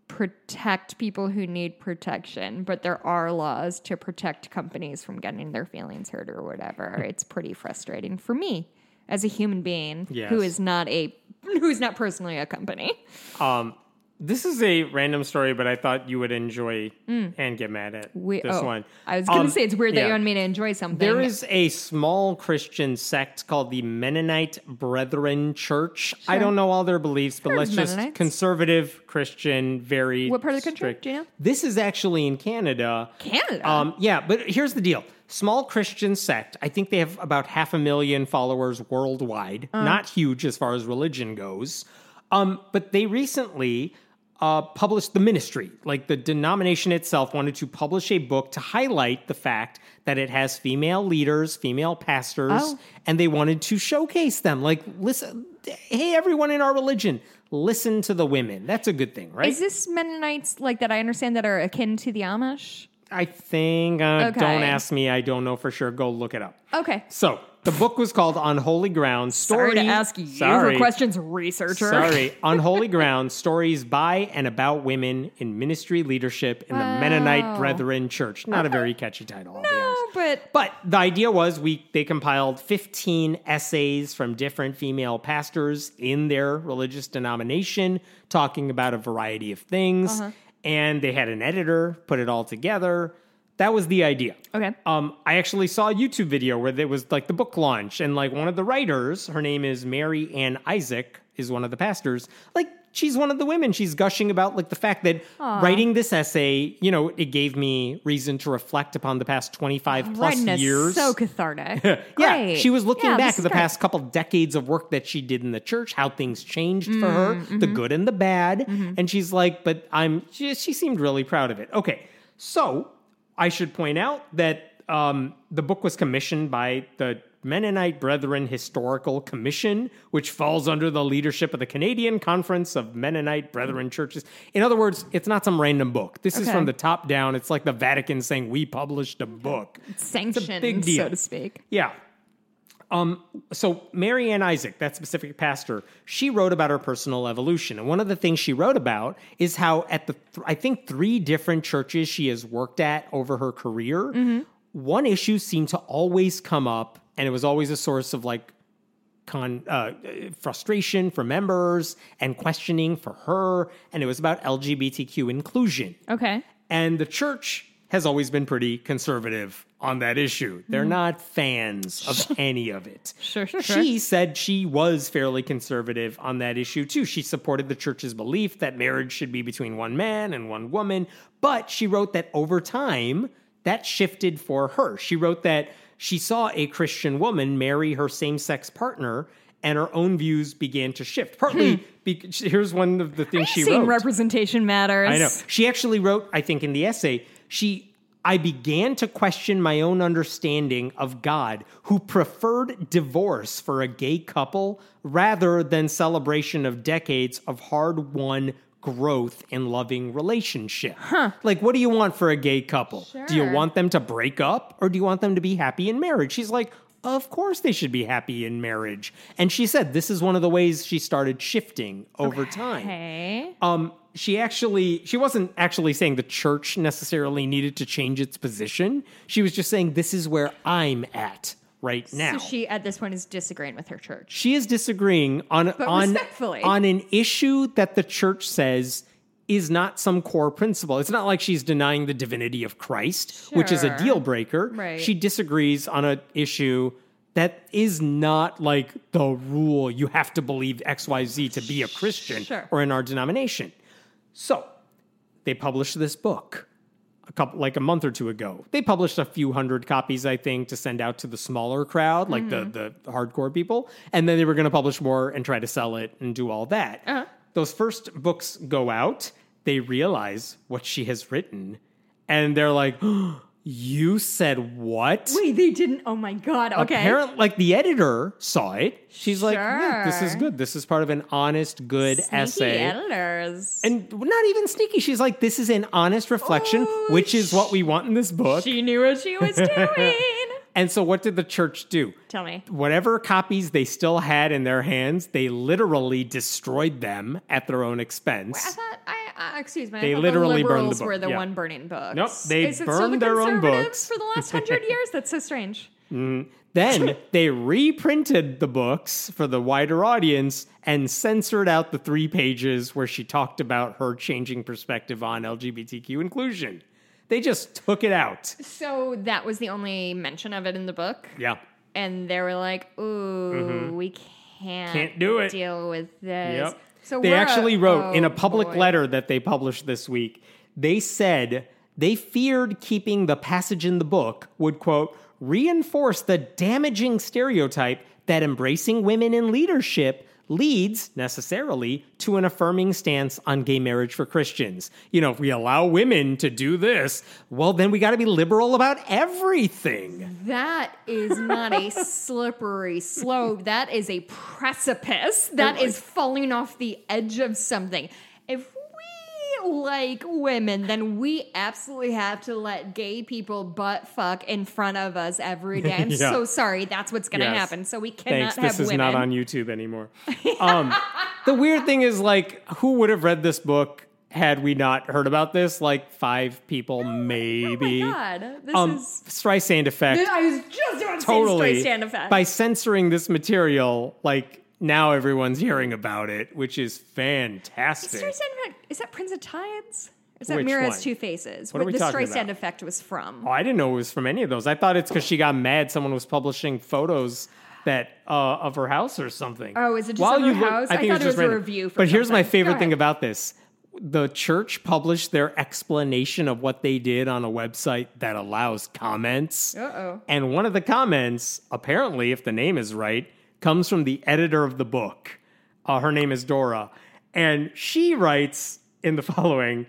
protect people who need protection, but there are laws to protect companies from getting their feelings hurt or whatever. It's pretty frustrating for me as a human being Yes. who is not a who is not personally a company. Um, this is a random story, but I thought you would enjoy and get mad at Mm. We, this oh, one. I was going to Um, say it's weird that yeah. you want me to enjoy something. There is a small Christian sect called the Mennonite Brethren Church. I don't know all their beliefs, but let's just conservative Christian, very What part of the country? strict. Do you know? This is actually in Canada. Canada. Um, yeah, but here's the deal. Small Christian sect. I think they have about half a million followers worldwide. Uh. Not huge as far as religion goes. Um, but they recently uh, published the ministry. Like the denomination itself wanted to publish a book to highlight the fact that it has female leaders, female pastors, Oh. and they wanted to showcase them. Like, listen, hey, everyone in our religion, listen to the women. That's a good thing, right? is this Mennonites like that I understand that are akin to the Amish? I think. Uh, Okay. Don't ask me. I don't know for sure. Go look it up. Okay. So the book was called On Holy Ground. Story, Sorry to ask you Sorry. for questions, researcher. Sorry. On Holy Ground, stories by and about women in ministry leadership in the Mennonite Brethren Church. Not a very catchy title, I'll be honest. No, but But the idea was we they compiled 15 essays from different female pastors in their religious denomination talking about a variety of things. Uh-huh. And they had an editor put it all together. That was the idea. Okay. Um, I actually saw a YouTube video where there was like the book launch, and like one of the writers, her name is Mary Ann Isaac, is one of the pastors. Like she's one of the women. She's gushing about like the fact that writing this essay, you know, it gave me reason to reflect upon the past twenty five plus years. so cathartic. yeah, she was looking Yeah, back at the great. past couple decades of work that she did in the church, how things changed for her, Mm, the mm-hmm. good and the bad, and she's like, "But I'm." She, she seemed really proud of it. Okay, so I should point out that um, the book was commissioned by the Mennonite Brethren Historical Commission, which falls under the leadership of the Canadian Conference of Mennonite Brethren Churches. In other words, it's not some random book. This is from the top down. It's like the Vatican saying, We published a book. Sanctioned, big deal. so to speak. Yeah. Um, so Mary Ann Isaac, that specific pastor, she wrote about her personal evolution. And one of the things she wrote about is how at the th- I think three different churches she has worked at over her career, one issue seemed to always come up and it was always a source of like con uh, frustration for members and questioning for her and it was about LGBTQ inclusion. Okay. And the church has always been pretty conservative on that issue. They're mm-hmm. not fans of any of it. Sure, sure, sure. She said she was fairly conservative on that issue too. She supported the church's belief that marriage should be between one man and one woman, but she wrote that over time, that shifted for her. She wrote that she saw a Christian woman marry her same sex partner. And her own views began to shift. Partly, hmm. because here's one of the things she wrote. representation matters. I know. She actually wrote, I think, in the essay, she I began to question my own understanding of God, who preferred divorce for a gay couple rather than celebration of decades of hard won growth in loving relationship. Like, what do you want for a gay couple? Do you want them to break up or do you want them to be happy in marriage? She's like, of course they should be happy in marriage. And she said this is one of the ways she started shifting over time um she actually she wasn't actually saying the church necessarily needed to change its position she was just saying this is where i'm at right now So she at this point is disagreeing with her church. she is disagreeing on on respectfully. on an issue that the church says is not some core principle. It's not like she's denying the divinity of Christ, which is a deal breaker. Right. She disagrees on an issue that is not like the rule you have to believe XYZ to be a Christian Sure. or in our denomination. So, they published this book a couple like a month or two ago. They published a few hundred copies, I think, to send out to the smaller crowd, like the the hardcore people, and then they were going to publish more and try to sell it and do all that. Uh-huh. Those first books go out, they realize what she has written, and they're like. You said what? Wait, they didn't. Oh my god. Okay. Apparently, like the editor saw it. She's like, yeah, this is good. This is part of an honest, good Sneaky essay. editors. And not even sneaky. She's like, this is an honest reflection, Oh, which is what we want in this book. she knew what she was doing. and so, what did the church do? Tell me. Whatever copies they still had in their hands, they literally destroyed them at their own I expense. thought I uh, excuse me. They literally the burned the book, were the yeah. one burning books. Nope, they Is burned the their own books. for the last hundred years. That's so strange. Then they reprinted the books for the wider audience and censored out the three pages where she talked about her changing perspective on LGBTQ inclusion. They just took it out. So that was the only mention of it in the book, Yeah. and they were like, "Ooh, we can't Mm-hmm. Can't do it." Deal with this." Yep. So they we're a- actually wrote in oh, a public boy. letter that they published this week. They said they feared keeping the passage in the book would quote reinforce the damaging stereotype that embracing women in leadership leads necessarily to an affirming stance on gay marriage for Christians. You know, if we allow women to do this, well then we got to be liberal about everything. That is not a slippery slope. That is a precipice. That is falling off the edge of something. If like women, then we absolutely have to let gay people butt fuck in front of us every day. I'm Yeah. so sorry. That's what's going to Yes. happen. So we cannot Thanks. have This is women. not on YouTube anymore. Um, the weird thing is, like, who would have read this book had we not heard about this? Like, five people, maybe. Oh my god. This um, is. Streisand effect. I was just about to totally. say stand effect. By censoring this material, like, now everyone's hearing about it, which is fantastic. Streisand. Is that Prince of Tides? Is that Which Mirror one? has two faces? What are Where we the Streisand about? effect was from. Oh, I didn't know it was from any of those. I thought it's because she got mad someone was publishing photos that uh, of her house or something. Oh, is it just While her house? I think thought it was a review for But here's my favorite thing about this: the church published their explanation of what they did on a website that allows comments. Uh-oh. And one of the comments, apparently, if the name is right, comes from the editor of the book. Uh, her name is Dora, and she writes in the following.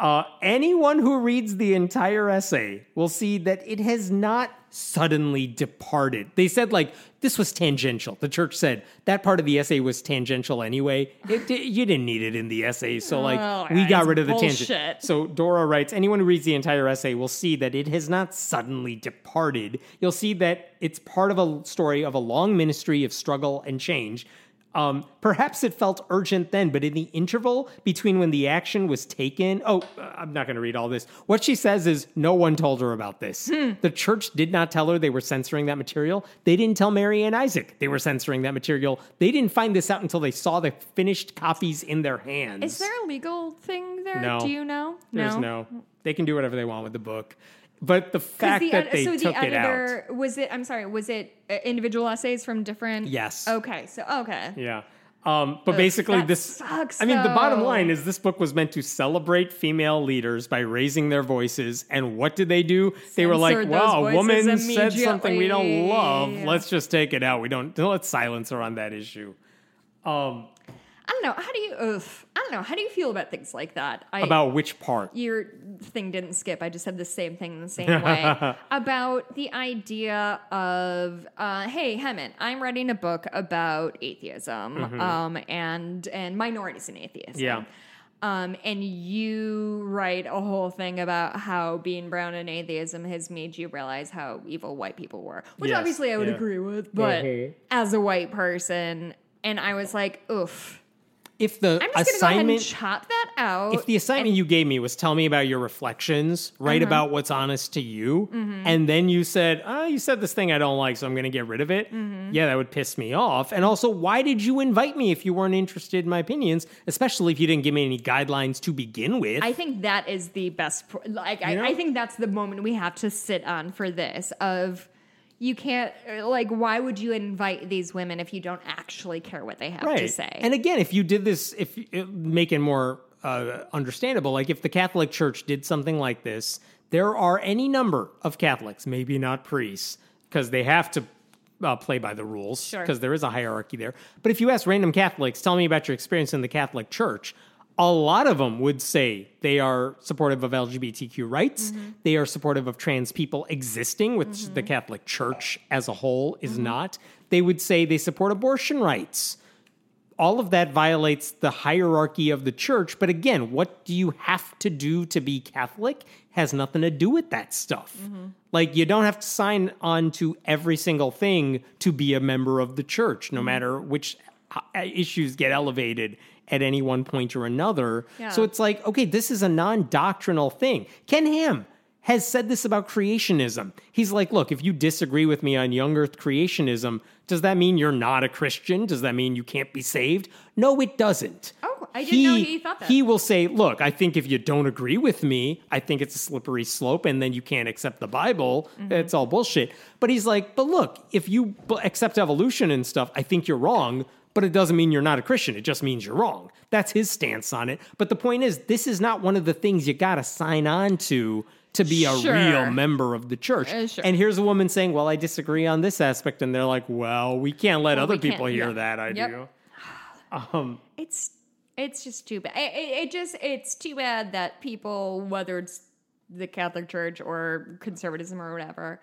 Uh, anyone who reads the entire essay will see that it has not suddenly departed. They said, like, this was tangential. The church said that part of the essay was tangential anyway. It, it- you didn't need it in the essay. So, like, Oh, we got rid of the bullshit. tangent. So, Dora writes, anyone who reads the entire essay will see that it has not suddenly departed. You'll see that it's part of a story of a long ministry of struggle and change. Um, perhaps it felt urgent then, but in the interval between when the action was taken, oh, uh, I'm not going to read all this. What she says is no one told her about this. Hmm. The church did not tell her they were censoring that material. They didn't tell Mary Ann Isaac they were censoring that material. They didn't find this out until they saw the finished copies in their hands. Is there a legal thing there? No. Do you know? There's no. They can do whatever they want with the book. But the fact the that they so took the it out. editor was it? I'm sorry. Was it uh, individual essays from different? Yes. Okay. So okay. Yeah. Um, but basically, this. sucks, I mean, the bottom line is this book was meant to celebrate female leaders by raising their voices. And what did they do? they were like, Censored a woman said something we don't love. Let's just take it out. We don't. Let's silence her on that issue. Um, I don't know. How do you? Ugh, I don't know. How do you feel about things like that? I, about which part? your thing didn't skip. I just said the same thing in the same way about the idea of, uh, hey, Hemant, I'm writing a book about atheism um, and and minorities in atheism. Mm-hmm. Yeah. Um, and you write a whole thing about how being brown and atheism has made you realize how evil white people were, which Yes, obviously I would yeah. agree with. But Mhm. as a white person, and I was like, oof. If the I'm just gonna go ahead assignment. and chop that out. if the assignment you gave me was tell me about your reflections, Uh-huh. write about what's honest to you, Mm-hmm. and then you said, oh, you said this thing I don't like, so I'm going to get rid of it. Mm-hmm. Yeah, that would piss me off. And also, why did you invite me if you weren't interested in my opinions, especially if you didn't give me any guidelines to begin with? I think that is the best. Like, I, I think that's the moment we have to sit on for this. Of you can't like, why would you invite these women if you don't actually care what they have to say? And again, if you did this, if make it more uh, understandable, like if the Catholic Church did something like this, there are any number of Catholics, maybe not priests, because they have to uh, play by the rules, Sure. because there is a hierarchy there. But if you ask random Catholics, tell me about your experience in the Catholic Church. A lot of them would say they are supportive of LGBTQ rights. Mm-hmm. They are supportive of trans people existing, which the Catholic Church as a whole is Mm-hmm. not. They would say they support abortion rights. All of that violates the hierarchy of the church. But again, what do you have to do to be Catholic has nothing to do with that stuff. Like, you don't have to sign on to every single thing to be a member of the church, no matter which uh, issues get elevated at any one point or another. Yeah. So it's like, okay, this is a non doctrinal thing. Ken Ham has said this about creationism. He's like, look, if you disagree with me on young earth creationism, does that mean you're not a Christian? Does that mean you can't be saved? No, it doesn't. Oh, I didn't know he thought that. He will say, look, I think if you don't agree with me, I think it's a slippery slope and then you can't accept the Bible. Mm-hmm. It's all bullshit. But he's like, but look, if you b- accept evolution and stuff, I think you're wrong. But it doesn't mean you're not a Christian. It just means you're wrong. That's his stance on it. But the point is, this is not one of the things you got to sign on to to be a Sure. real member of the church. Uh, sure. And here's a woman saying, "Well, I disagree on this aspect," and they're like, "Well, we can't let Well, other people hear yeah. that idea." Yep. Um, It's it's just too bad. It, it, it just it's too bad that people, whether it's the Catholic Church or conservatism or whatever,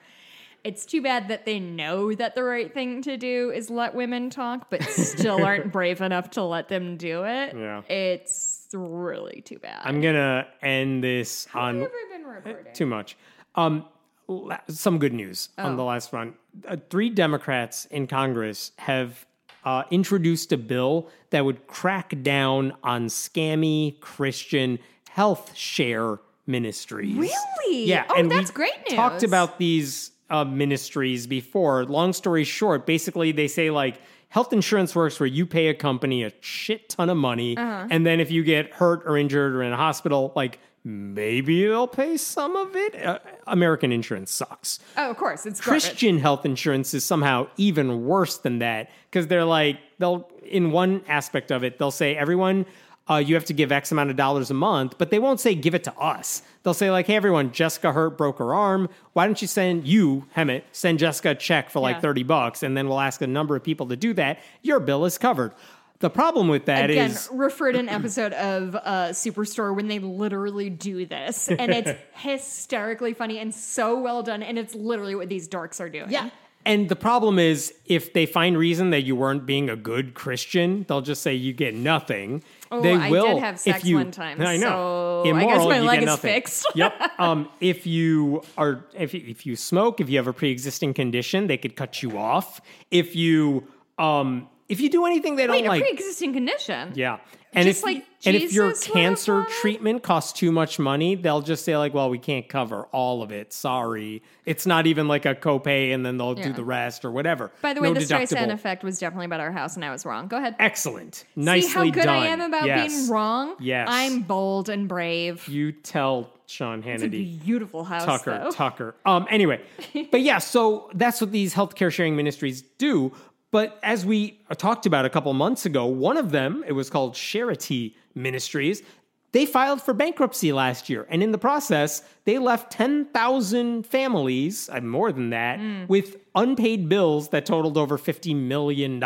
it's too bad that they know that the right thing to do is let women talk, but still aren't brave enough to let them do it. Yeah. it's really too bad. I'm gonna end this How on have we been recording? too much. Um, la- some good news on the last front. Uh, three Democrats in Congress have uh, introduced a bill that would crack down on scammy Christian health share ministries. Really? Yeah. Oh, and that's great news. Talked about these uh, ministries before. Long story short, basically they say like health insurance works where you pay a company a shit ton of money, Uh-huh. and then if you get hurt or injured or in a hospital, like maybe they'll pay some of it. Uh, American insurance sucks. Oh, of course, it's garbage. Christian health insurance is somehow even worse than that because they're like they'll in one aspect of it they'll say everyone uh, you have to give X amount of dollars a month, but they won't say give it to us. They'll say like, hey everyone, Jessica hurt broke her arm. Why don't you send you Hemant send Jessica a check for like Yeah. thirty bucks, and then we'll ask a number of people to do that. Your bill is covered. The problem with that is Again, refer to an episode of uh, Superstore when they literally do this, and it's hysterically funny and so well done, and it's literally what these dorks are doing. Yeah. And the problem is, if they find reason that you weren't being a good Christian, they'll just say you get nothing. Oh, they I will did have if sex you, one time, I know. so I guess Immoral, my you leg is nothing. fixed. yep. Um, if you are, if if you smoke, if you have a pre-existing condition, they could cut you off. If you, um, if you do anything they Wait, don't a like, pre-existing condition. yeah. And Just if like and if your Jesus would have cancer treatment costs too much money, they'll just say like, "Well, we can't cover all of it. Sorry." It's not even like a copay, and then they'll do the rest or whatever. By the way, No the Streisand effect was definitely about our house, and I was wrong. Go ahead. Excellent. Nicely done. See how good done. I am about Yes. being wrong? Yes. I'm bold and brave. You tell Sean It's a Hannity. beautiful house, Tucker, though. Tucker. Um, anyway, but yeah, so that's what these healthcare sharing ministries do. But as we talked about a couple months ago, one of them, it was called Charity Ministries, they filed for bankruptcy last year. And in the process, they left 10,000 families, uh, more than that, with unpaid bills that totaled over $50 million.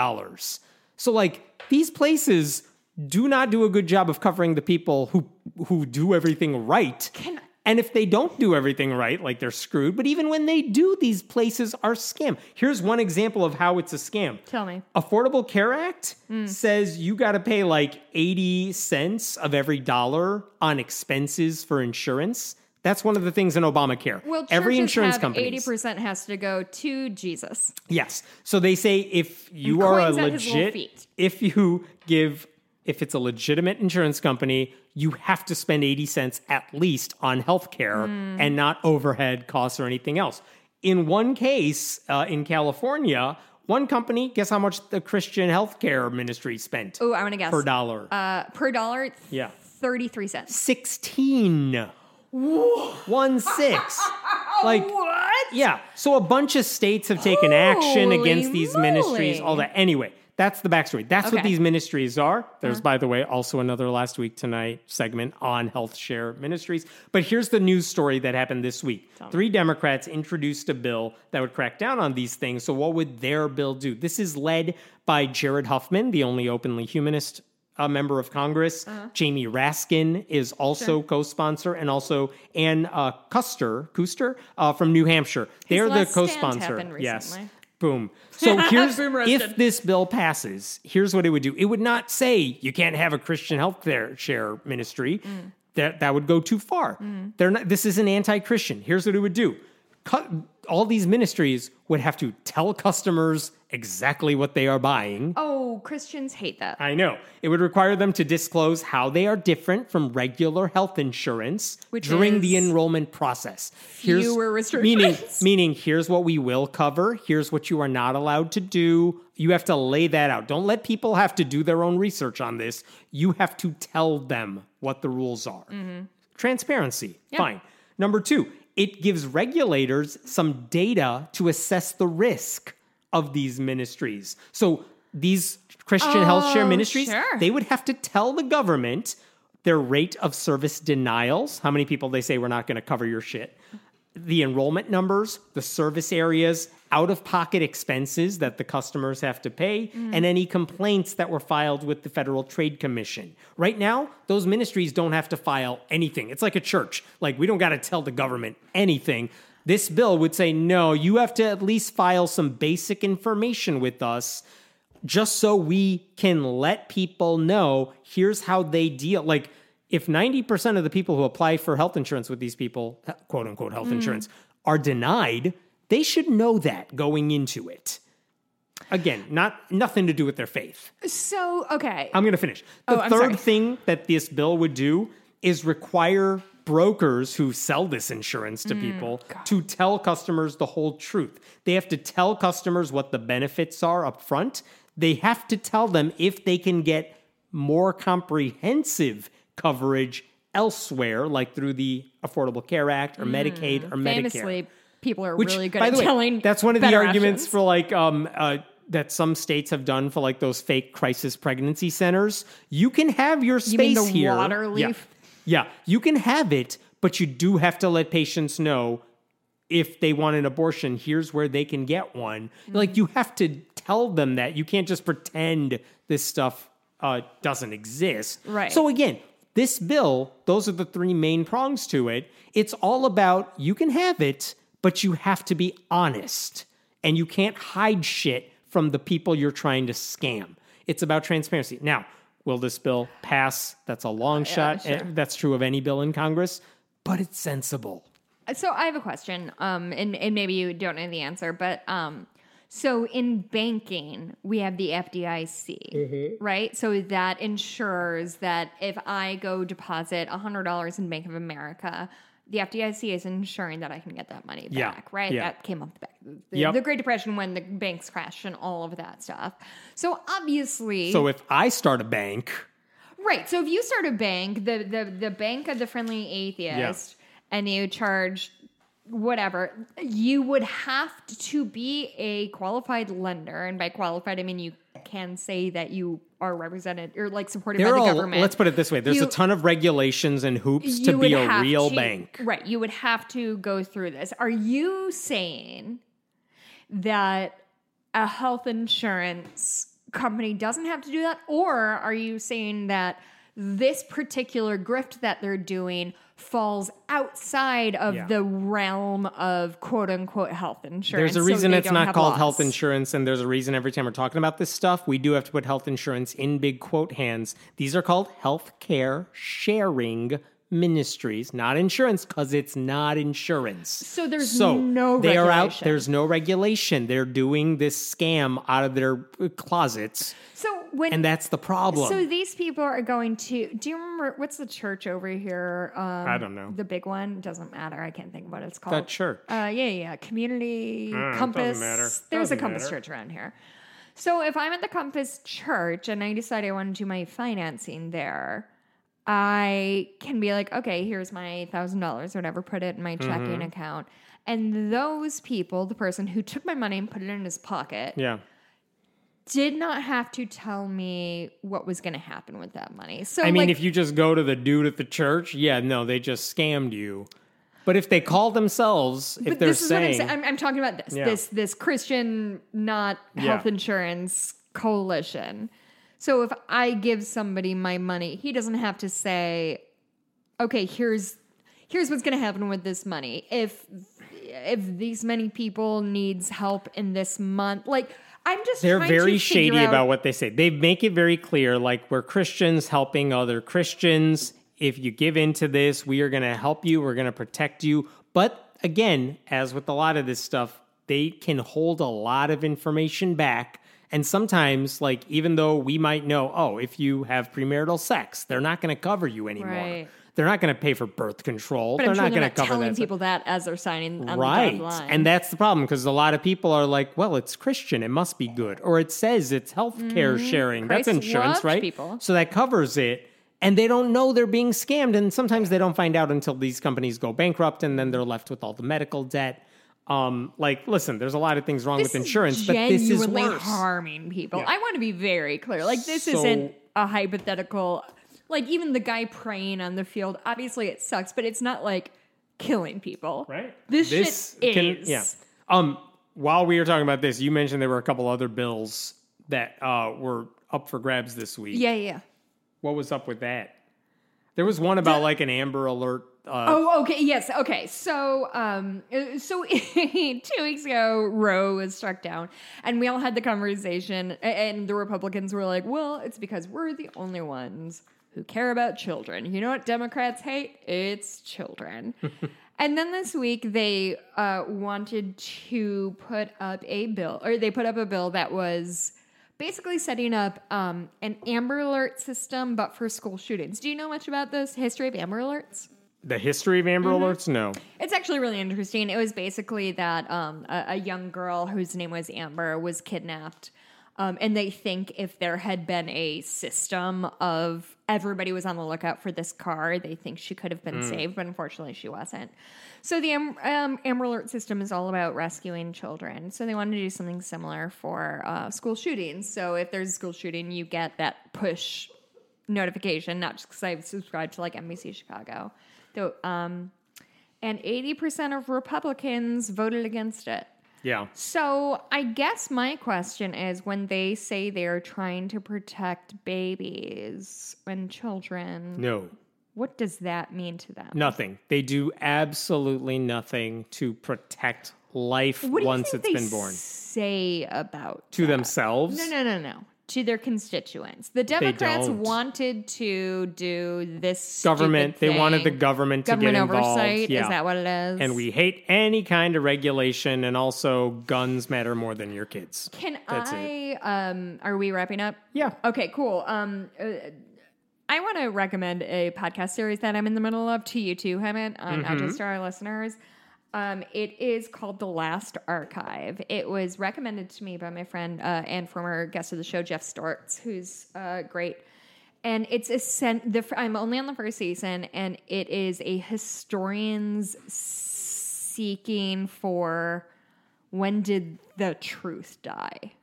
So, like, these places do not do a good job of covering the people who, who do everything right. Can- And if they don't do everything right, like they're screwed. But even when they do, these places are scam. Here's one example of how it's a scam. Tell me. Affordable Care Act Hmm. says you got to pay like 80 cents of every dollar on expenses for insurance. That's one of the things in Obamacare. Well, every insurance company. eighty percent has to go to Jesus. Yes. So they say if you And are a coins at his little legit, if you give, if it's a legitimate insurance company, you have to spend 80 cents at least on healthcare Hmm. and not overhead costs or anything else. In one case uh, in California, one company, guess how much the Christian healthcare ministry spent Oh, I want to guess. per dollar? Uh, per dollar, yeah. thirty-three cents. 16. One six. Like, What? Yeah. So a bunch of states have taken action against these ministries, all that. Anyway, that's the backstory. That's what these ministries are. There's, Uh-huh. by the way, also another last week tonight segment on health share ministries. But here's the news story that happened this week. Three Democrats introduced a bill that would crack down on these things. So what would their bill do? This is led by Jared Huffman, the only openly humanist a member of Congress. Uh-huh. Jamie Raskin is also co-sponsor, and also Ann uh, Custer, Kuster uh, from New Hampshire. They're the co-sponsor. Yes. Boom. So here's if this bill passes, here's what it would do. It would not say you can't have a Christian health care share ministry. Mm. That that would go too far. They're not. This is an anti-Christian. Here's what it would do. Cut, all these ministries would have to tell customers exactly what they are buying. Oh, Christians hate that. I know. It would require them to disclose how they are different from regular health insurance Which during the enrollment process. fewer restrictions. Meaning, meaning, here's what we will cover. Here's what you are not allowed to do. You have to lay that out. Don't let people have to do their own research on this. You have to tell them what the rules are. Mm-hmm. Transparency. Fine. Number two, it gives regulators some data to assess the risk of these ministries. So these Christian health share Oh, ministries, sure. they would have to tell the government their rate of service denials, how many people they say we're not going to cover your shit, the enrollment numbers, the service areas, out of pocket expenses that the customers have to pay, mm. and any complaints that were filed with the Federal Trade Commission. Right now, those ministries don't have to file anything. It's like a church. Like, we don't got to tell the government anything. This bill would say, no, you have to at least file some basic information with us just so we can let people know here's how they deal. Like, if 90% of the people who apply for health insurance with these people, quote unquote health mm. insurance, are denied, they should know that going into it. Again, not nothing to do with their faith. So, okay. I'm going to finish. The Oh, third sorry. thing that this bill would do is require brokers who sell this insurance Mm, to people to tell customers the whole truth. They have to tell customers what the benefits are up front. They have to tell them if they can get more comprehensive coverage elsewhere, like through the Affordable Care Act or Medicaid or Medicare. Mm, Famously, people are Which, really good by at the way, telling. that's one of the arguments options. for like um uh that some states have done for like those fake crisis pregnancy centers. You can have your space You here. water Yeah. Yeah, you can have it, but you do have to let patients know if they want an abortion, here's where they can get one. Mm-hmm. Like you have to tell them that. You can't just pretend this stuff uh, doesn't exist. Right. So again, this bill, those are the three main prongs to it. It's all about you can have it, but you have to be honest. And you can't hide shit from the people you're trying to scam. It's about transparency. Now, will this bill pass? That's a long shot. sure. Eh, That's true of any bill in Congress, but it's sensible. So I have a question, um, and, and maybe you don't know the answer, but um, so in banking, we have the FDIC, right? So that ensures that if I go deposit $100 in Bank of America, the FDIC is ensuring that I can get that money Yeah, back, right? yeah. That came off the back the, Yep. the Great Depression when the banks crashed and all of that stuff. So obviously, So if I start a bank, Right. So if you start a bank, the the the bank of the friendly atheist, and you charge whatever, you would have to be a qualified lender, and by qualified I mean you can say that you are represented or like supported by the are, government. let's put it this way, there's You- a ton of regulations and hoops to be a real to- bank. Right. You would have to go through this. Are you saying that a health insurance company doesn't have to do that? Or are you saying that this particular grift that they're doing falls outside of Yeah. the realm of quote unquote health insurance? There's a reason they it's don't called laws? health insurance, and there's a reason every time we're talking about this stuff, we do have to put health insurance in big quote hands. These are called health care sharing ministries, not insurance, because it's not insurance. So there's so no they are out. There's no regulation. They're doing this scam out of their uh, closets, So when and that's the problem. So these people are going to. Do you remember what's the church over here? Um, I don't know. The big one doesn't matter. I can't think of what it's called. that church. Uh, yeah, yeah. Community doesn't Compass. matter. There's Doesn't a Compass matter. church around here. So if I'm at the Compass church and I decide I want to do my financing there, I can be like, okay, here's my thousand dollars, or whatever, put it in my checking Mm-hmm. account. And those people, the person who took my money and put it in his pocket, yeah. did not have to tell me what was going to happen with that money. So I mean, like, if you just go to the dude at the church, yeah, no, they just scammed you. But if they call themselves, if they're this is saying, what I'm saying. I'm, I'm talking about this Yeah. this this Christian not Yeah. health insurance coalition. So if I give somebody my money, he doesn't have to say, "Okay, here's here's what's going to happen with this money. If if these many people needs help in this month, like I'm just They're very shady out- about what they say. They make it very clear like we're Christians helping other Christians. If you give into this, we are going to help you, we're going to protect you. But again, as with a lot of this stuff, they can hold a lot of information back. And sometimes, like, even though we might know, oh, if you have premarital sex, they're not going to cover you anymore. Right. They're not going to pay for birth control. But they're sure not going to cover telling that. people that as they're signing on right the line. and that's the problem because a lot of people are like well it's christian it must be good or it says it's health care sharing that's Mm-hmm. Christ insurance right people. so that covers it and they don't know they're being scammed and sometimes they don't find out until these companies go bankrupt and then they're left with all the medical debt um like listen there's a lot of things wrong this with insurance but this is worse harming people. Yeah. I want to be very clear. Like this So- isn't a hypothetical. Like even the guy praying on the field, obviously it sucks, but it's not like killing people. right This, shit is. yeah um while we were talking about this you mentioned there were a couple other bills that uh were up for grabs this week Yeah, yeah. What was up with that? There was one about like an Amber Alert. Uh, Oh, okay. Yes. Okay. So, um, uh, so two weeks ago, Roe was struck down, and we all had the conversation, and the Republicans were like, "Well, it's because we're the only ones who care about children." You know what Democrats hate? It's children. and then this week, they uh, wanted to put up a bill, or they put up a bill that was basically setting up um, an Amber Alert system, but for school shootings. Do you know much about this history of Amber Alerts? The history of Amber Mm-hmm. Alerts? No. It's actually really interesting. It was basically that um, a, a young girl whose name was Amber was kidnapped. Um, and they think if there had been a system of everybody was on the lookout for this car, they think she could have been saved, but unfortunately she wasn't. So the um, Amber Alert system is all about rescuing children. So they wanted to do something similar for uh, school shootings. So if there's a school shooting, you get that push notification, not just because I've subscribed to like NBC Chicago. Though, um, and 80% of Republicans voted against it. Yeah. So I guess my question is when they say they're trying to protect babies and children, No. what does that mean to them? Nothing. They do absolutely nothing to protect life once it's been born. say about To that? themselves? No, no, no, no. To their constituents. The Democrats wanted to do this Government. They wanted the thing. government to government get involved. oversight. Yeah. Is that what it is? and we hate any kind of regulation, and also guns matter more than your kids. Can That's I? Um, are we wrapping up? Yeah. Okay, cool. Um, uh, I want to recommend a podcast series that I'm in the middle of to you too, Hemant, um, not just to our listeners. Um, it is called The Last Archive. It was recommended to me by my friend uh, and former guest of the show, Jeff Stortz, who's uh, great. And it's a sen- the I'm only on the first season, and it is a historian's seeking for when did the truth die.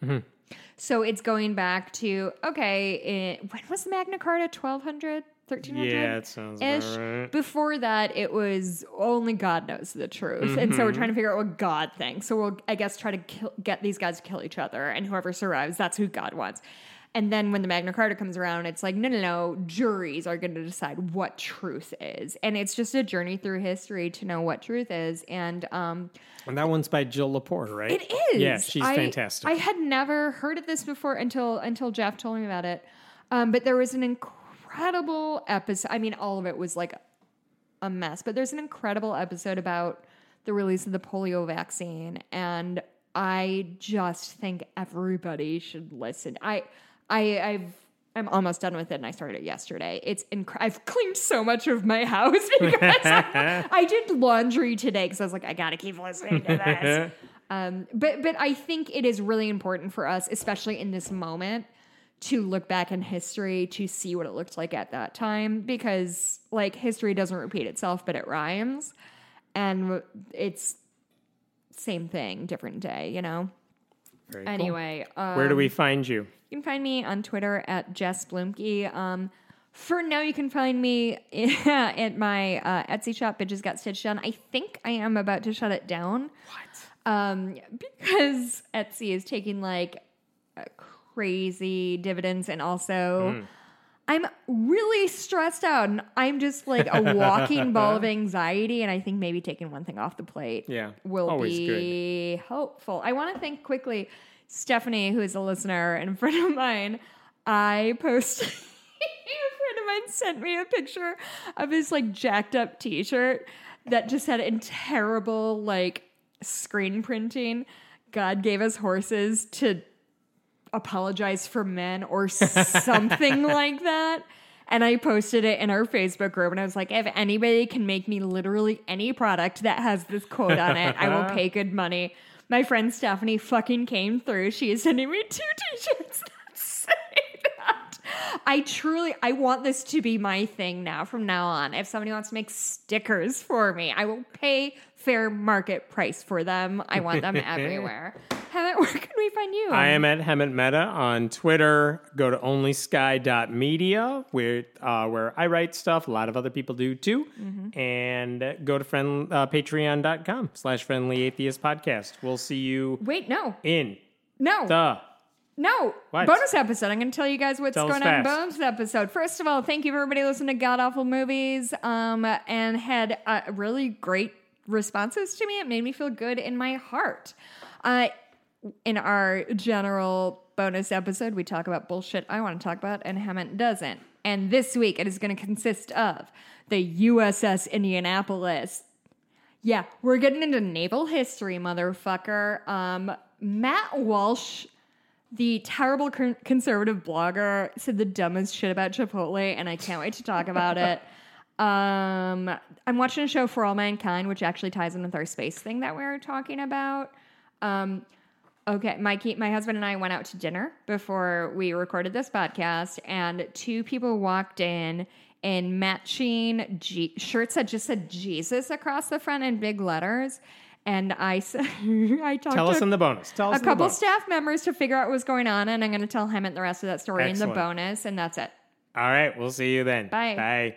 So it's going back to okay, eh, when was Magna Carta? 1200, 1300? Yeah, it sounds ish. right. Before that, it was only God knows the truth, and so we're Mm-hmm. trying to figure out what God thinks. So we'll, I guess, try to kill, get these guys to kill each other, and whoever survives, that's who God wants. And then when the Magna Carta comes around, it's like, no, no, no, juries are going to decide what truth is, and it's just a journey through history to know what truth is. And um, And that one's by Jill Lepore, right? it is. Yeah, she's I- fantastic. I had never heard of this before until until Jeff told me about it. Um, but there was an incredible episode. I mean, all of it was like a mess, but there's an incredible episode about the release of the polio vaccine, and I just think everybody should listen. I, I, I've. I'm almost done with it, and I started it yesterday. It's inc- I've cleaned so much of my house because I, I did laundry today because I was like, I gotta keep listening to this. Um, but but I think it is really important for us, especially in this moment, to look back in history to see what it looked like at that time because like history doesn't repeat itself, but it rhymes, and it's same thing, different day, you know. Very cool. Anyway, um, Where do we find you? you can find me on Twitter at Jess Bluemke. Um, for now, you can find me at my uh, Etsy shop, Bitches Got Stitched On. I think I am about to shut it down. What? Um, because Etsy is taking like a crazy dividends and also mm. I'm really stressed out and I'm just like a walking ball of anxiety and I think maybe taking one thing off the plate Yeah, will be hopeful. I want to thank quickly Stephanie who is a listener and a friend of mine. I posted a friend of mine sent me a picture of his like jacked up t-shirt that just had in terrible like screen printing. God gave us horses to apologize for men or something like that. And I posted it in our Facebook group and I was like, if anybody can make me literally any product that has this quote on it, I will pay good money. My friend Stephanie fucking came through. She is sending me two t-shirts that say that. I truly I want this to be my thing now from now on. If somebody wants to make stickers for me, I will pay fair market price for them. I want them everywhere. Hemant, where can we find you? I am at Hemant Mehta on Twitter. Go to onlysky.media where uh, where I write stuff. A lot of other people do too. Mm-hmm. And go to friend, uh, patreon.com slash friendly atheist podcast. We'll see you Wait, no. in No. the No, What? bonus episode. I'm going to tell you guys what's Tell going on in bonus episode. First of all, thank you for everybody listening to God Awful Movies um, and had a really great responses to me. It made me feel good in my heart. Uh, in our general bonus episode, we talk about bullshit I want to talk about and Hemant doesn't. And this week, it is going to consist of the USS Indianapolis, yeah, we're getting into naval history, motherfucker. Um, Matt Walsh, the terrible conservative blogger, said the dumbest shit about Chipotle, and I can't wait to talk about it. Um, I'm watching a show for all mankind, which actually ties in with our space thing that we were talking about. Um, okay, Mikey, my husband and I went out to dinner before we recorded this podcast, and two people walked in in matching G- shirts that just said Jesus across the front in big letters. And I said, I talked Tell us in the bonus. Tell us a couple staff members to figure out what was going on, and I'm going to tell him and the rest of that story in the bonus, and that's it. All right, we'll see you then. Bye. Bye.